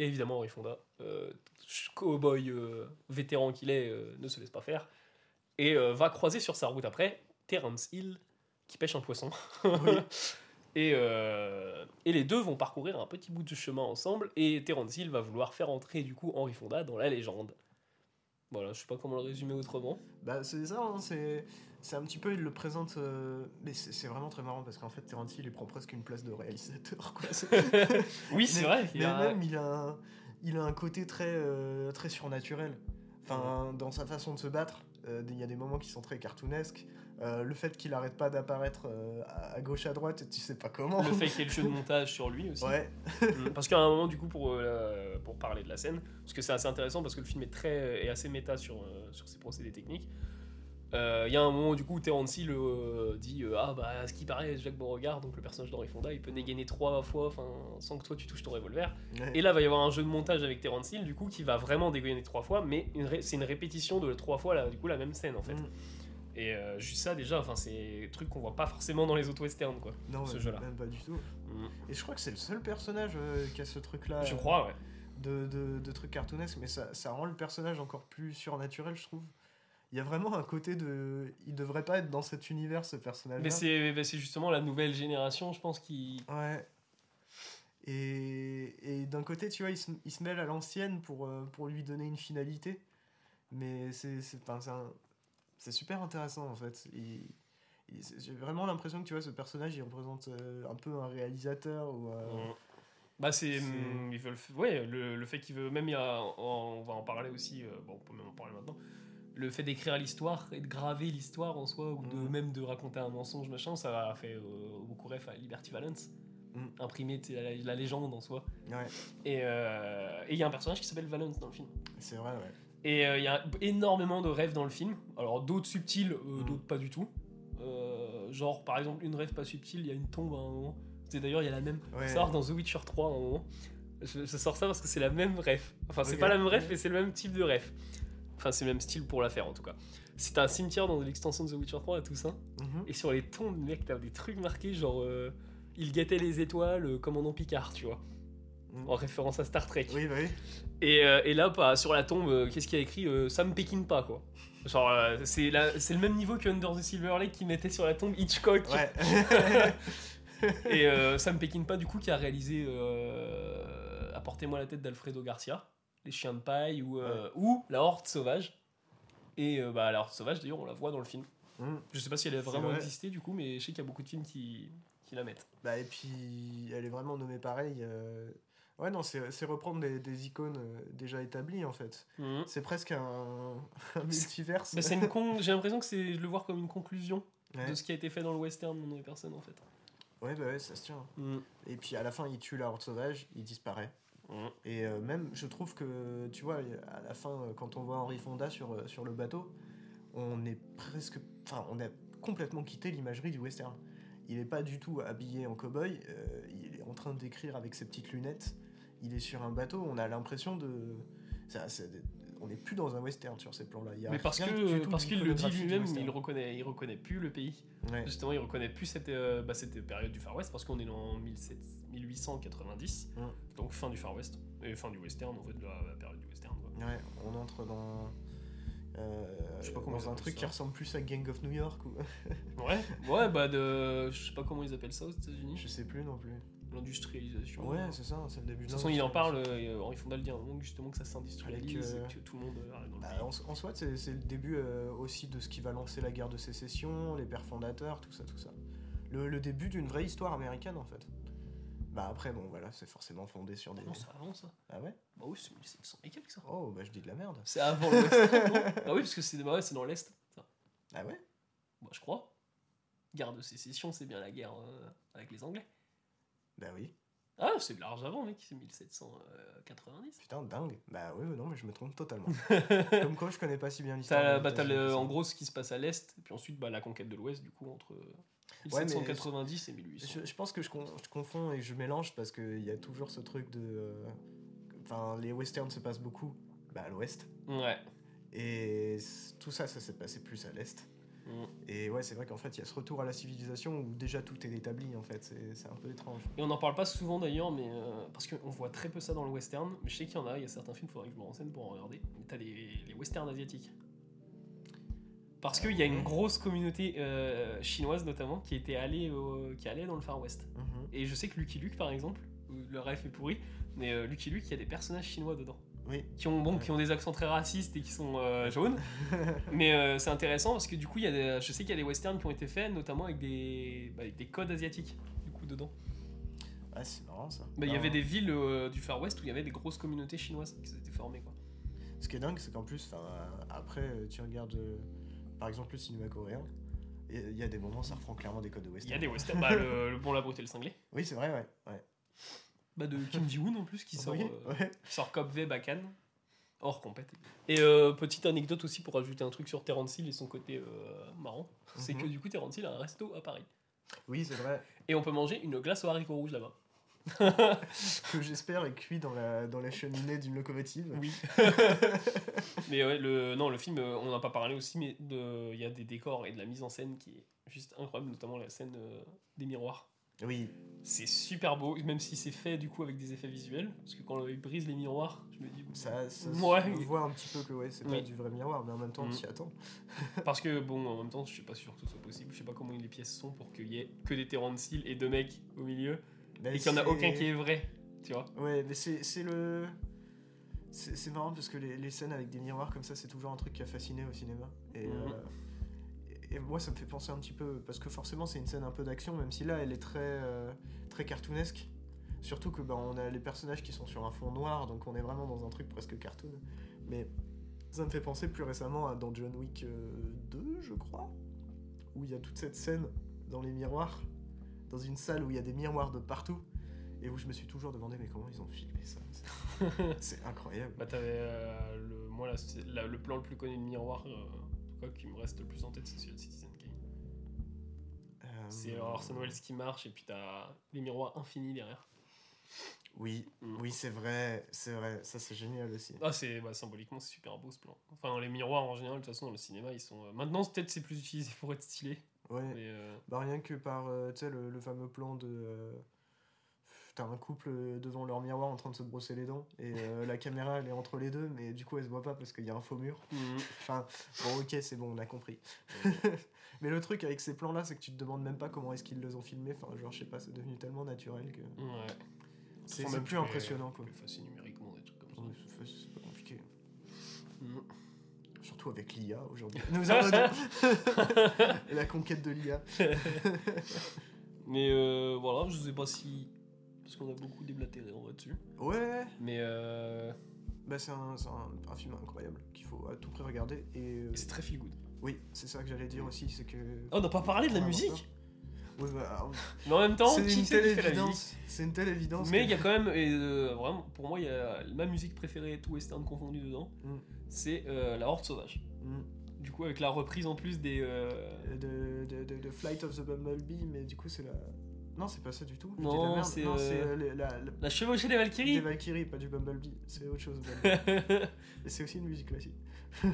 Et évidemment, Henry Fonda, euh, cowboy euh, vétéran qu'il est, euh, ne se laisse pas faire. Et euh, va croiser sur sa route après Terence Hill, qui pêche un poisson.
Oui.
et, euh, et les deux vont parcourir un petit bout de chemin ensemble. Et Terence Hill va vouloir faire entrer, du coup, Henry Fonda dans la légende. Voilà, je sais pas comment le résumer autrement.
Bah c'est ça, hein, c'est c'est un petit peu, il le présente, euh, mais c'est vraiment très marrant parce qu'en fait Hill il prend presque une place de réalisateur quoi.
Oui, c'est vrai. il
Mais
a-
même il a un, il a un côté très très, très surnaturel. Enfin, dans sa façon de se battre, euh, il y a des moments qui sont très cartoonesques. Euh, le fait qu'il arrête pas d'apparaître euh, à gauche à droite, tu sais pas comment.
Le fait qu'il y ait le jeu de montage sur lui aussi.
Ouais,
Mm. Parce qu'à un moment, du coup, pour, euh, pour parler de la scène, parce que c'est assez intéressant, parce que le film est, très, est assez méta sur, euh, sur ses procédés techniques. Euh, Il y a un moment, du coup, où Terence Hill euh, dit euh, Ah, bah, à ce qui paraît, Jacques Beauregard, donc le personnage d'Henry Fonda, il peut dégainer trois fois enfin, sans que toi tu touches ton revolver.
ouais.
Et là, va y avoir un jeu de montage avec Terence Hill, du coup, qui va vraiment dégainer trois fois, mais c'est une répétition de trois fois, là, du coup, la même scène, en fait.
Mm.
Et euh, juste ça, déjà, enfin, c'est des trucs qu'on voit pas forcément dans les autres westerns, quoi.
non,
ce jeu-là.
même pas du tout.
Mm.
Et je crois que c'est le seul personnage euh, qui a ce truc-là.
Je
euh,
crois, ouais.
de, de, de trucs cartoonesques, mais ça, ça rend le personnage encore plus surnaturel, je trouve. Il y a vraiment un côté de. Il devrait pas être dans cet univers, ce personnage.
Mais c'est bah, c'est justement la nouvelle génération, je pense, qui.
Ouais. Et, et d'un côté, tu vois, il se, il se mêle à l'ancienne pour, euh, pour lui donner une finalité. Mais c'est c'est- super intéressant, en fait. J'ai vraiment l'impression que tu vois, ce personnage, il représente euh, un peu un réalisateur ou. euh,
Mm. Bah c'est, veulent, ouais, le, le fait qu'il veut, même il y a, on va en parler aussi, euh, bon, on peut même en parler maintenant. Le fait d'écrire l'histoire et de graver l'histoire en soi ou de
Mhm.
même de raconter un mensonge machin, ça a fait euh, beaucoup ref à Liberty Valance,
Mhm.
imprimer la, la légende en soi.
Ouais,
Et euh, et il y a un personnage qui s'appelle Valance dans le film.
c'est vrai, ouais.
Et euh, il y a énormément de rêves dans le film. Alors d'autres subtils, euh,
Mhm.
d'autres pas du tout. Euh, genre par exemple une rêve pas subtile, il y a une tombe à un moment. C'est d'ailleurs il y a la même.
Ouais.
Ça sort dans The Witcher 3 à un moment. Je, je sors ça parce que c'est la même rêve. Enfin c'est
Ok.
pas la même rêve mais c'est le même type de rêve. Enfin c'est le même style pour la faire en tout cas. C'est un cimetière dans l'extension de The Witcher 3 et tout ça.
Mhm.
Et sur les tombes, mec, t'as des trucs marqués genre euh, il guettait les étoiles, euh, commandant Picard, tu vois.
Mhm.
En référence à Star Trek.
Oui, bah oui.
Et, euh, et là, bah, sur la tombe, qu'est-ce qu'il y a écrit Ça me pas, quoi. Genre, c'est le même niveau que Under the Silver Lake qui mettait sur la tombe Hitchcock.
Ouais.
Et euh, Sam Peckinpah, du coup, qui a réalisé euh, Apportez-moi la tête d'Alfredo Garcia, Les Chiens de Paille ou, euh, ou La Horde Sauvage. Et euh, bah, La Horde Sauvage, d'ailleurs, on la voit dans le film.
Mhm.
Je sais pas si elle a vraiment
vrai.
existé, du coup, mais je sais qu'il y a beaucoup de films qui, qui la mettent.
Bah, et puis, elle est vraiment nommée pareil. euh, Ouais, non, c'est reprendre des, des icônes déjà établies, en fait.
Mhm.
C'est presque un, un multiverse.
Mais c'est une con... j'ai l'impression que c'est de le voir comme une conclusion
Ouais.
de ce qui a été fait dans le western, Mon nom et personne, en fait.
ouais, bah ouais, ça se tient.
Mhm.
Et puis, à la fin, il tue la horde sauvage, il disparaît.
Mhm.
Et euh, même, je trouve que, tu vois, à la fin, euh, quand on voit Henri Fonda sur, euh, sur le bateau, on est presque. Enfin, on a complètement quitté l'imagerie du western. Il est pas du tout habillé en cow-boy, il est en train d'écrire avec ses petites lunettes, il est sur un bateau, on a l'impression de. On n'est plus dans un western sur ces plans-là.
Mais parce que
tout
parce qu'il le dit lui-même, il reconnaît, il reconnaît plus le pays.
Ouais.
Justement, il reconnaît plus cette, euh, bah, cette période du Far West parce qu'on est en 1700 1890,
Mm.
donc fin du Far West et fin du western en fait de la, la période du western. quoi.
Ouais, on entre dans. euh,
Je sais pas comment
dans un truc
ça.
qui ressemble plus à Gang of New York ou.
Ouais, ouais, bah de, je sais pas comment ils appellent ça aux États-Unis,
Je sais plus non plus.
L'industrialisation.
Ouais, c'est ça, c'est le début
de toute façon, il en parle, euh, Henri Fonda le dit à un moment justement que ça s'industrialise,
euh,
et que tout le monde euh, arrive dans le
Bah,
pays.
en, en soi, c'est le début euh, aussi de ce qui va lancer la guerre de sécession, les pères fondateurs, tout ça, tout ça. Le, le début d'une vraie histoire américaine en fait. Bah après, bon voilà, c'est forcément fondé sur des.
Non, c'est avant ça.
Ah ouais?
Bah oui, c'est 1700 et quelques ça.
Oh, bah je dis de la merde.
C'est avant le western, non? Ah oui, parce que c'est bah dans l'Est.
Ah ouais?
Bah, je crois. Guerre de sécession, c'est bien la guerre euh, avec les Anglais.
Bah oui.
Ah, c'est large avant, mec, c'est 1790.
Putain, dingue. Bah oui, non, mais je me trompe totalement. Comme quoi, je connais pas si bien l'histoire.
Bah, le- en gros ce qui se passe à l'Est, puis ensuite bah, la conquête de l'Ouest, du coup, entre
Ouais, mais
1790 et 1800.
Je, je pense que je, con- je confonds et je mélange parce qu'il y a toujours ce truc de. euh, Enfin, les westerns se passent beaucoup bah, à l'ouest.
Ouais.
Et tout ça, ça s'est passé plus à l'est.
Mm.
Et ouais, c'est vrai qu'en fait, il y a ce retour à la civilisation où déjà tout est établi, en fait. C'est un peu étrange.
Et on n'en parle pas souvent d'ailleurs, mais euh, parce qu'on voit très peu ça dans le western. Mais je sais qu'il y en a, il y a certains films, il faudrait que je me renseigne pour en regarder. Mais t'as les, les westerns asiatiques. Parce qu'il y a une grosse communauté euh, chinoise notamment qui était allée, au- qui allait dans le Far West.
Mhm.
Et je sais que Lucky Luke, par exemple, le ref est pourri, mais euh, Lucky Luke, il y a des personnages chinois dedans.
Oui.
Qui ont, bon, qui ont des accents très racistes et qui sont euh, jaunes. mais euh, c'est intéressant parce que du coup, y a des- je sais qu'il y a des westerns qui ont été faits, notamment avec des, bah, avec des codes asiatiques, du coup, dedans.
Ah, c'est marrant ça.
Bah, il y
Non.
avait des villes euh, du Far West où il y avait des grosses communautés chinoises qui s'étaient formées. Quoi.
Ce qui est dingue, c'est qu'en plus, après, tu regardes par exemple le cinéma coréen, il y a des moments, ça reprend clairement des codes de
Il y
western.
a des westerns, bah, le, le Bon, la et le cinglé.
Oui, c'est vrai, ouais. ouais.
Bah, de Kim Ji-woon en plus qui sort,
Oui,
euh,
ouais.
qui sort Cop V à Cannes. Hors compète. Et euh, petite anecdote aussi pour rajouter un truc sur Terence Hill et son côté euh, marrant, c'est
Mhm.
que du coup Terence Hill a un resto à Paris.
Oui, c'est vrai.
Et on peut manger une glace aux haricots rouges là-bas.
Que j'espère est cuit dans la, dans la cheminée d'une locomotive.
Oui. mais ouais, le, non, le film, euh, on n'en a pas parlé aussi, mais il y a des décors et de la mise en scène qui est juste incroyable, notamment la scène euh, des miroirs.
Oui,
C'est super beau, même si c'est fait du coup avec des effets visuels, parce que quand il brise les miroirs, je me dis.
ça, ça
Ouais.
on voit un petit peu que ouais, c'est
Oui.
pas du vrai miroir, mais en même temps, on
Mhm.
s'y attend.
Parce que bon, en même temps, je suis pas sûr que ce soit possible, je sais pas comment les pièces sont pour qu'il y ait que des Terence Hill et deux mecs au milieu,
Mais
et qu'il y en a aucun qui est vrai, tu vois.
Ouais, mais c'est c'est le. C'est marrant parce que les, les scènes avec des miroirs comme ça, c'est toujours un truc qui a fasciné au cinéma. Et,
Mhm.
euh, et moi, ça me fait penser un petit peu, parce que forcément, c'est une scène un peu d'action, même si là, elle est très, euh, très cartoonesque. Surtout que bah, on a les personnages qui sont sur un fond noir, donc on est vraiment dans un truc presque cartoon. Mais ça me fait penser plus récemment à dans John Wick euh, 2, je crois, où il y a toute cette scène dans les miroirs, dans une salle où il y a des miroirs de partout, et où je me suis toujours demandé, mais comment ils ont filmé ça? C'est- incroyable.
Bah t'avais euh, le moi là, c'est- la- le plan le plus connu de miroir euh, cas, qui me reste le plus en tête c'est celui de Citizen Kane.
Euh,
C'est Orson Welles qui marche et puis t'as les miroirs infinis derrière.
Oui,
Mm.
oui, c'est vrai, c'est vrai, ça c'est génial aussi.
Ah c'est bah, symboliquement c'est super beau ce plan. Enfin les miroirs en général de toute façon dans le cinéma ils sont euh, maintenant peut-être c'est plus utilisé pour être stylé
Ouais.
mais euh,
Bah rien que par euh, tu sais, le, le fameux plan de euh, t'as un couple euh, devant leur miroir en train de se brosser les dents et euh, la caméra elle est entre les deux mais du coup elle se voit pas parce qu'il y a un faux mur
mhm.
enfin bon ok c'est bon on a compris mais le truc avec ces plans là c'est que tu te demandes même pas comment est-ce qu'ils les ont filmés enfin genre je sais pas c'est devenu tellement naturel que
ouais.
c'est
même
plus
plus-
impressionnant quoi
plus facile numériquement des trucs comme ça.
Ouais, c'est- pas compliqué
Mhm.
surtout avec l'IA aujourd'hui nous et la conquête de l'IA
Mais euh, voilà, je sais pas si. Parce qu'on a beaucoup déblatéré en vrai dessus.
ouais
Mais euh,
Bah, c'est un, c'est un- un film incroyable qu'il faut à tout prix regarder. Et euh,
c'est très feel good.
oui, c'est ça que j'allais dire aussi, c'est que.
Ah, on n'a pas parlé de la musique
Ouais, bah,
Mais en même temps,
c'est une telle évidence. C'est une telle évidence.
Mais
que-
il y a quand même, et, euh, vraiment, pour moi, il y a ma musique préférée, tout western confondu dedans,
Mm.
c'est euh, La Horde Sauvage.
Mm.
Du coup, avec la reprise en plus des. euh,
de, de, de- de Flight of the Bumblebee, mais du coup, c'est la. Non, c'est pas ça du tout.
Non, c'est, euh,
euh, la, la-
La chevauchée des
des
Valkyries
Valkyries, pas du Bumblebee. C'est autre chose. Et c'est aussi une musique classique.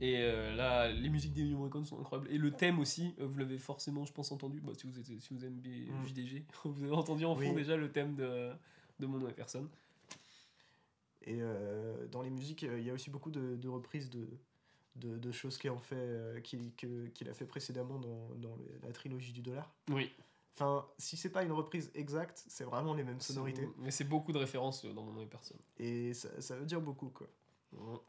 Et euh, là, les musiques des New Morricone sont incroyables. Et le thème aussi, vous l'avez forcément, je pense, entendu. Bah, si, vous êtes, si vous aimez
Mm.
JDG, vous avez entendu en fond
Oui.
déjà le thème de, de Mon nom et personne.
Et euh, dans les musiques, il y a aussi beaucoup de, de reprises de, de, de choses qu'il a fait, qu'il que- qu'il a fait précédemment dans, la trilogie du dollar.
Oui.
Enfin, si c'est pas une reprise exacte, c'est vraiment les mêmes sonorités.
Mais c'est beaucoup de références euh, dans Mon nom et personne.
Et ça, ça veut dire beaucoup, quoi.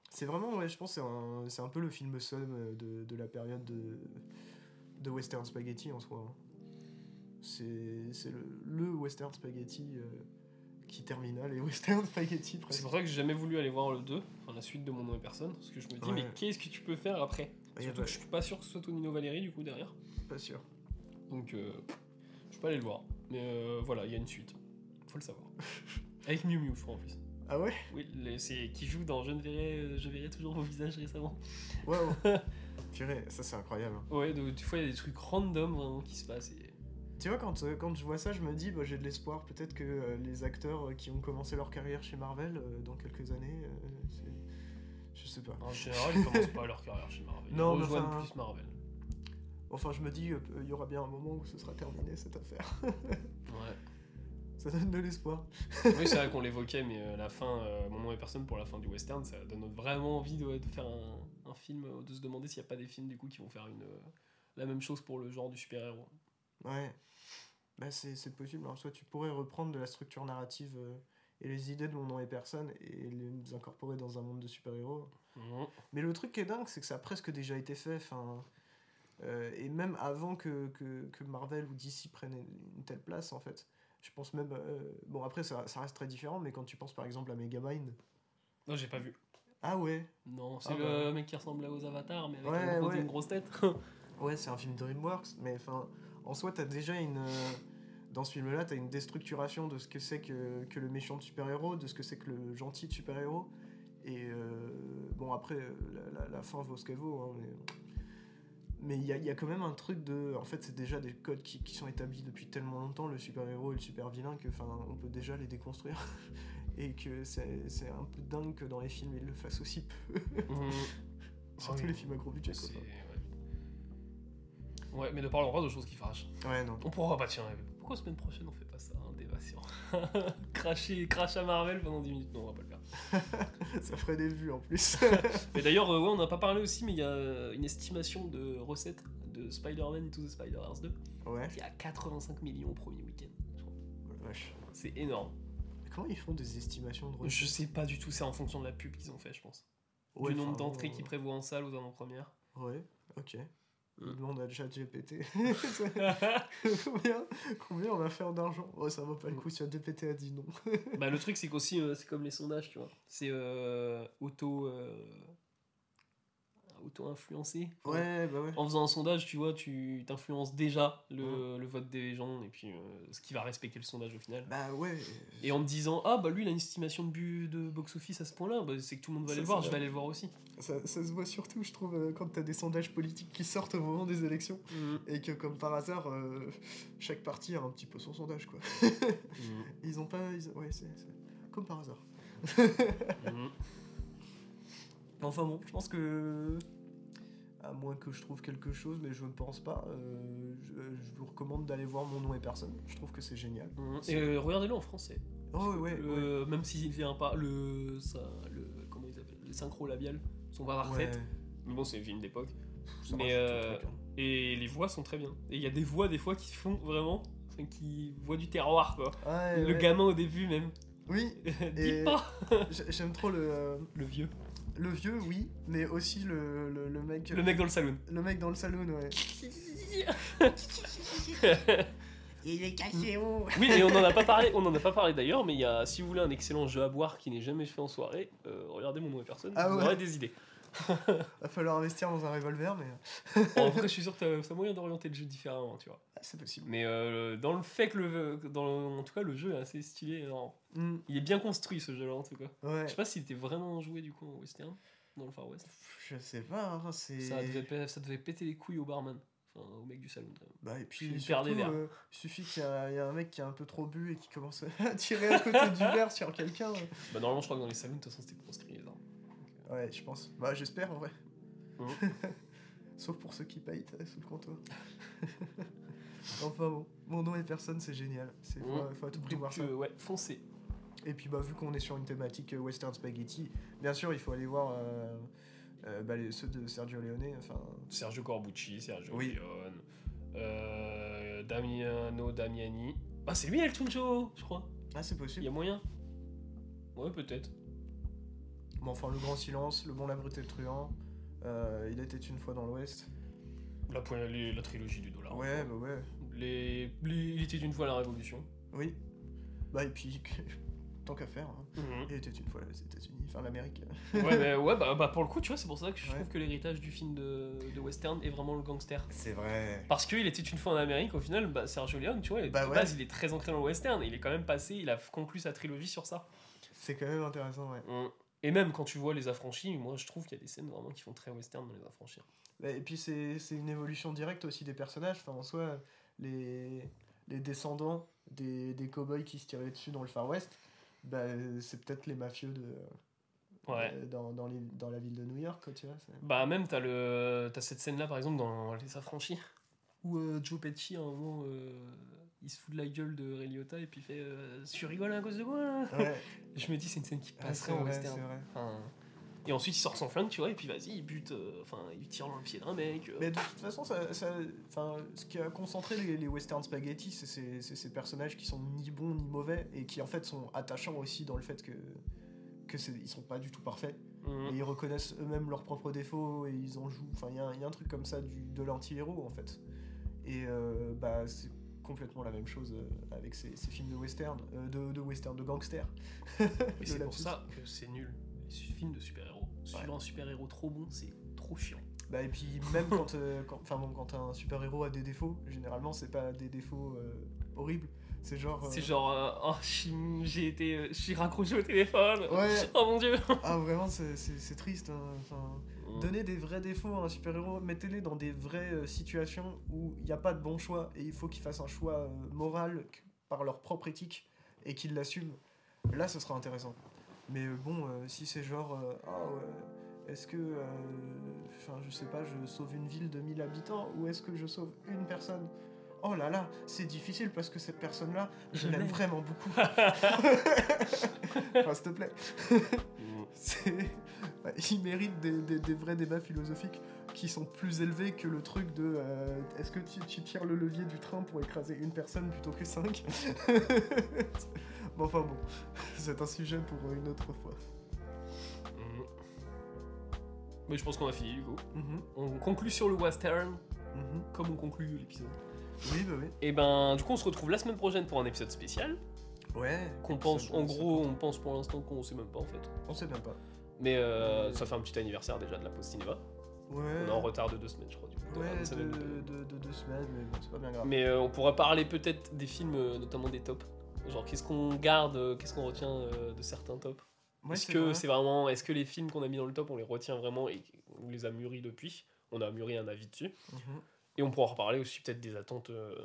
C'est vraiment, ouais, je pense, c'est un, c'est un peu le film somme euh, de, de la période de, de western spaghetti en soi. hein. C'est c'est le, le western spaghetti euh, qui termina les western spaghetti
C'est pour ça que j'ai jamais voulu aller voir le 2, enfin la suite de Mon nom et personne, parce que je me dis,
Ouais.
mais qu'est-ce que tu peux faire après? Surtout
bah,
que je suis pas sûr que ce soit Tonino Valéry du coup derrière.
Pas sûr.
Donc euh, pas aller le voir. Mais euh, voilà, il y a une suite. Faut le savoir. Avec Miu Miu, je crois en plus.
Ah ouais?
Oui, le- c'est qui joue dans Je ne verrai, je verrai toujours vos visages récemment.
Waouh Purée, ça c'est incroyable. hein.
Ouais, donc, des fois il y a des trucs random vraiment qui se passent. Et...
Tu vois, quand, euh, quand je vois ça, je me dis, bah, j'ai de l'espoir. Peut-être que euh, les acteurs euh, qui ont commencé leur carrière chez Marvel, euh, dans quelques années, euh, c'est- je sais pas.
En général, ils commencent pas leur carrière chez Marvel.
Non,
ils
mais
rejoignent
enfin-
plus Marvel.
Enfin, je me dis, euh, il y aura bien un moment où ce sera terminé cette affaire.
Ouais.
ça donne de l'espoir.
oui, c'est vrai qu'on l'évoquait, mais euh, la fin, euh, Mon nom est personne pour la fin du western, ça donne vraiment envie de, de faire un, un film, de se demander s'il n'y a pas des films du coup qui vont faire une, euh, la même chose pour le genre du super-héros.
Ouais. Bah, c'est possible. En soit, tu pourrais reprendre de la structure narrative euh, et les idées de Mon nom et personne et les incorporer dans un monde de super-héros.
Mhm.
Mais le truc qui est dingue, c'est que ça a presque déjà été fait. Enfin, euh, et même avant que, que, que Marvel ou DC prennent une, une telle place, en fait. Je pense même. euh, bon, après, ça, ça reste très différent, mais quand tu penses par exemple à Megamind.
Non, j'ai pas vu.
Ah ouais
Non, c'est
Ah
le
bah.
mec qui ressemblait aux avatars, mais avec
Ouais,
un gros-
ouais.
une grosse tête.
Ouais, c'est un film DreamWorks, mais enfin, en soi, t'as déjà une. euh, dans ce film-là, t'as une déstructuration de ce que c'est que, que le méchant de super-héros, de ce que c'est que le gentil de super-héros. Et euh, bon, après, la, la- la fin vaut ce qu'elle vaut, hein, mais. Mais il y a, il y a quand même un truc de. En fait, c'est déjà des codes qui, qui sont établis depuis tellement longtemps, le super-héros et le super-vilain, que enfin, on peut déjà les déconstruire. et que c'est un peu dingue que dans les films, ils le fassent aussi peu. Surtout les films à gros budget, quoi.
Ouais. Ouais, mais ne parlons pas de choses qui fâchent.
Ouais, non.
On pourra pas, tiens, pourquoi semaine prochaine on fait pas ça, un sur cracher, crash à Marvel pendant 10 minutes Non, on va pas le faire.
Ça ferait des vues en plus.
Mais d'ailleurs, euh, ouais, on n'a pas parlé aussi, mais il y a une estimation de recettes de Spider-Man Into the Spider-Verse 2
ouais.
qui est à 85 millions au premier week-end.
Oh.
C'est énorme.
Mais Comment ils font des estimations de recettes
Je sais pas du tout, c'est en fonction de la pub qu'ils ont fait, je pense.
Ouais,
du nombre d'entrées qu'ils prévoient en salle aux avant-premières.
Ouais, ok. Il demande à ChatGPT combien, combien on va faire d'argent? Oh, ça vaut pas le coup, ChatGPT a dit non.
bah, le truc, c'est qu'aussi, euh, c'est comme les sondages, tu vois. C'est euh, auto. euh, auto-influencé. Enfin,
Ouais, bah ouais.
En faisant un sondage, tu vois, tu t'influences déjà le, le vote des gens et puis euh, ce qui va respecter le sondage au final.
Bah ouais.
Et en te disant, ah bah lui il a une estimation de but de box-office à ce point-là, bah, c'est que tout le monde va aller le voir, je vais aller le voir aussi.
Ça, ça se voit surtout, je trouve, euh, quand t'as des sondages politiques qui sortent au moment des élections. Et que, comme par hasard, euh, chaque parti a un petit peu son sondage, quoi. Ils ont pas. ils- Ouais, c'est c'est comme par hasard. Enfin bon, je pense que. À moins que je trouve quelque chose, mais je ne pense pas. euh, je, je vous recommande d'aller voir Mon nom et personne. Je trouve que c'est génial.
Mhm. Et euh, regardez-le en français.
Oh ouais, ouais.
Le- Même s'il vient pas, le, ça, le, comment ils appellent, les synchro labiales sont pas parfaites.
Ouais.
Mais bon, c'est un film d'époque. Mais, euh,
truc, hein.
Et les voix sont très bien. Et il y a des voix des fois qui font vraiment, enfin, qui voient du terroir quoi.
Ouais,
le gamin au début même.
Oui,
Dis
Et-
pas
j'ai- j'aime trop le, euh,
Le vieux.
Le vieux, oui, mais aussi le, le, le mec.
Le mec dans le salon.
le mec dans le saloon, ouais.
Il est caché où?
Oui, et on en a pas parlé, on en a pas parlé d'ailleurs, mais il y a, si vous voulez un excellent jeu à boire qui n'est jamais fait en soirée, euh, regardez mon nom et personne,
Ah
vous
ouais.
aurez des idées.
Va falloir investir dans un revolver, mais.
En vrai, je suis sûr que t'as- moyen d'orienter le jeu différemment, tu vois.
Ah, c'est possible.
Mais euh, dans le fait que le, dans, en tout cas, le jeu est assez stylé. alors,
Hmm,
il est bien construit ce jeu-là en tout cas.
ouais.
Je sais pas s'il était vraiment joué du coup en western, dans le Far West.
Je sais pas, hein, c'est.
Ça devait, pa- ça devait péter les couilles au barman, enfin au mec du salon. quand même.
Bah, et puis,
Il
surtout,
perd des verres.
euh, suffit qu'il y, a il y a un mec qui a un peu trop bu et qui commence à tirer à côté du verre sur quelqu'un.
Bah normalement, je crois que dans les salons, de toute façon, c'était proscrit les armes. Donc, euh,
Ouais, je pense. Bah, j'espère en vrai.
Mhm.
Sauf pour ceux qui payent euh, sous le comptoir. enfin bon, mon nom et personne, c'est génial. C'est faut,
Mhm.
faut à tout prix voir
Donc,
ça.
euh, ouais, foncez.
Et puis bah vu qu'on est sur une thématique euh, western spaghetti, bien sûr il faut aller voir euh, euh, bah, les- ceux de Sergio Leone. Enfin,
Sergio Corbucci, Sergio
Oui.
Leone, euh, Damiano Damiani. Ah, c'est lui El Tuncho, je crois.
ah c'est
Il y
possible.
a moyen Ouais, peut-être.
Bon, enfin le grand silence, le bon la brute et le truand. euh, il était une fois dans l'Ouest.
La, la trilogie du dollar.
Ouais, bah ouais.
Les, les- il était une fois la Révolution.
Oui. Bah et puis tant qu'à faire. hein. Il était une fois les États-Unis, enfin l'Amérique.
ouais, mais ouais, bah, bah, pour le coup, tu vois, c'est pour ça que je
Ouais.
trouve que l'héritage du film de, de western est vraiment le gangster.
C'est vrai.
Parce qu'il était une fois en Amérique, au final, bah, Sergio Leone, tu vois,
Bah
de
ouais.
base, il est très ancré dans le western. Et il est quand même passé, il a conclu sa trilogie sur ça.
C'est quand même intéressant, ouais.
Et même quand tu vois les affranchis, moi je trouve qu'il y a des scènes vraiment qui font très western dans les affranchis.
Bah, Et puis c'est c'est une évolution directe aussi des personnages. Enfin, en soi, les, les descendants des, des cow-boys qui se tiraient dessus dans le Far West, bah, c'est peut-être les mafieux de,
Ouais.
euh, dans, dans, les- dans la ville de New York, quoi, tu vois.
Bah même t'as le t'as cette scène là par exemple dans Les Affranchis où euh, Joe Pesci à un moment euh, il se fout de la gueule de Ray Liotta et puis il fait euh, tu rigoles à cause de quoi là?
Ouais,
Et Je me dis c'est une scène qui
ah,
passerait en
vrai,
western. Enfin, et ensuite il sort son flingue tu vois et puis vas-y il bute euh, enfin il tire dans le pied d'un mec. euh.
Mais de toute façon, ça, ce qui a concentré les, les western spaghetti, c'est ces, personnages qui sont ni bons ni mauvais et qui en fait sont attachants aussi dans le fait que que ils sont pas du tout parfaits.
Mhm.
Et ils reconnaissent eux-mêmes leurs propres défauts et ils en jouent. Enfin, il y, a un- il y a un truc comme ça du, de l'anti-héros en fait. Et euh, bah, c'est complètement la même chose avec ces, ces films de western, euh, de, de western, de.
Et
Le
c'est pour ça que c'est nul. Films de super-héros. Suivre un super-héros trop bon, c'est trop chiant.
Bah, et puis même quand, euh, quand, bon, quand un super-héros a des défauts, généralement c'est pas des défauts euh, horribles. C'est genre. euh,
C'est genre, euh, oh, j'ai été, euh, je suis raccroché au téléphone.
Ouais.
Oh mon dieu.
Ah vraiment c'est- triste. hein. Enfin, Donnez des vrais défauts à un super-héros, mettez-les dans des vraies euh, situations où il n'y a pas de bon choix et il faut qu'ils fassent un choix euh, moral par leur propre éthique et qu'ils l'assument. Là, ce sera intéressant. Mais euh, bon, euh, si c'est genre, ouais, est-ce que, enfin, je sais pas, je sauve une ville de 1000 habitants ou est-ce que je sauve une personne? Oh là là, c'est difficile parce que cette personne-là, je
Je
l'aime vraiment beaucoup. enfin, s'il te plaît. C'est- bah, il mérite des, des- des vrais débats philosophiques qui sont plus élevés que le truc de euh, est-ce que tu, tu tires le levier du train pour écraser une personne plutôt que cinq? Bon, enfin bon, c'est un sujet pour une autre fois.
Mhm. Mais je pense qu'on a fini du coup.
Mhm.
On conclut sur le western.
Mhm.
comme on conclut l'épisode.
Oui, bah oui.
Et ben, du coup, on se retrouve la semaine prochaine pour un épisode spécial.
Ouais.
Qu'on pense, en
50.
gros, on pense pour l'instant qu'on sait même pas en fait.
On sait même pas.
Mais euh, ça fait un petit anniversaire déjà de la pause cinéma.
Ouais.
On est en retard de deux semaines, je crois. Du coup,
Ouais,
une
de,
semaine de-
de- de deux semaines, mais bon, c'est pas bien grave.
Mais euh, on pourra parler peut-être des films, euh, notamment des tops. Genre, qu'est-ce qu'on garde, euh, qu'est-ce qu'on retient euh, de certains tops?
Ouais,
Est-ce que
vrai.
c'est vraiment, est-ce que les films qu'on a mis dans le top, on les retient vraiment et on les a mûris depuis? On a mûri un avis dessus.
Mhm.
Et on pourra reparler aussi peut-être des attentes euh,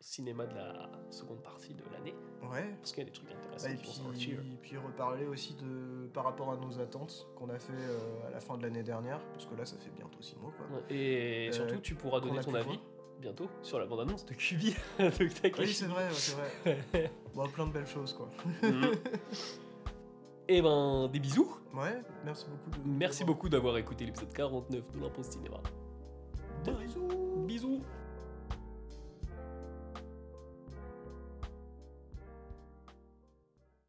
cinéma de la seconde partie de l'année.
Ouais.
Parce qu'il y a des trucs intéressants
Ah, et
qui vont
puis,
sortir.
puis reparler aussi de par rapport à nos attentes qu'on a fait euh, à la fin de l'année dernière, parce que là ça fait bientôt six mois quoi.
Ouais, Et
Euh,
surtout, tu pourras donner ton avis. Bientôt sur la bande-annonce de Kubi de Takeshi.
Oui c'est vrai, c'est vrai. bon, plein de belles choses quoi.
Mhm. Et ben, des bisous.
Ouais, merci beaucoup. De,
Merci beaucoup d'avoir écouté l'épisode 49 de l'Impôt Cinéma.
Des bisous.
Bisous.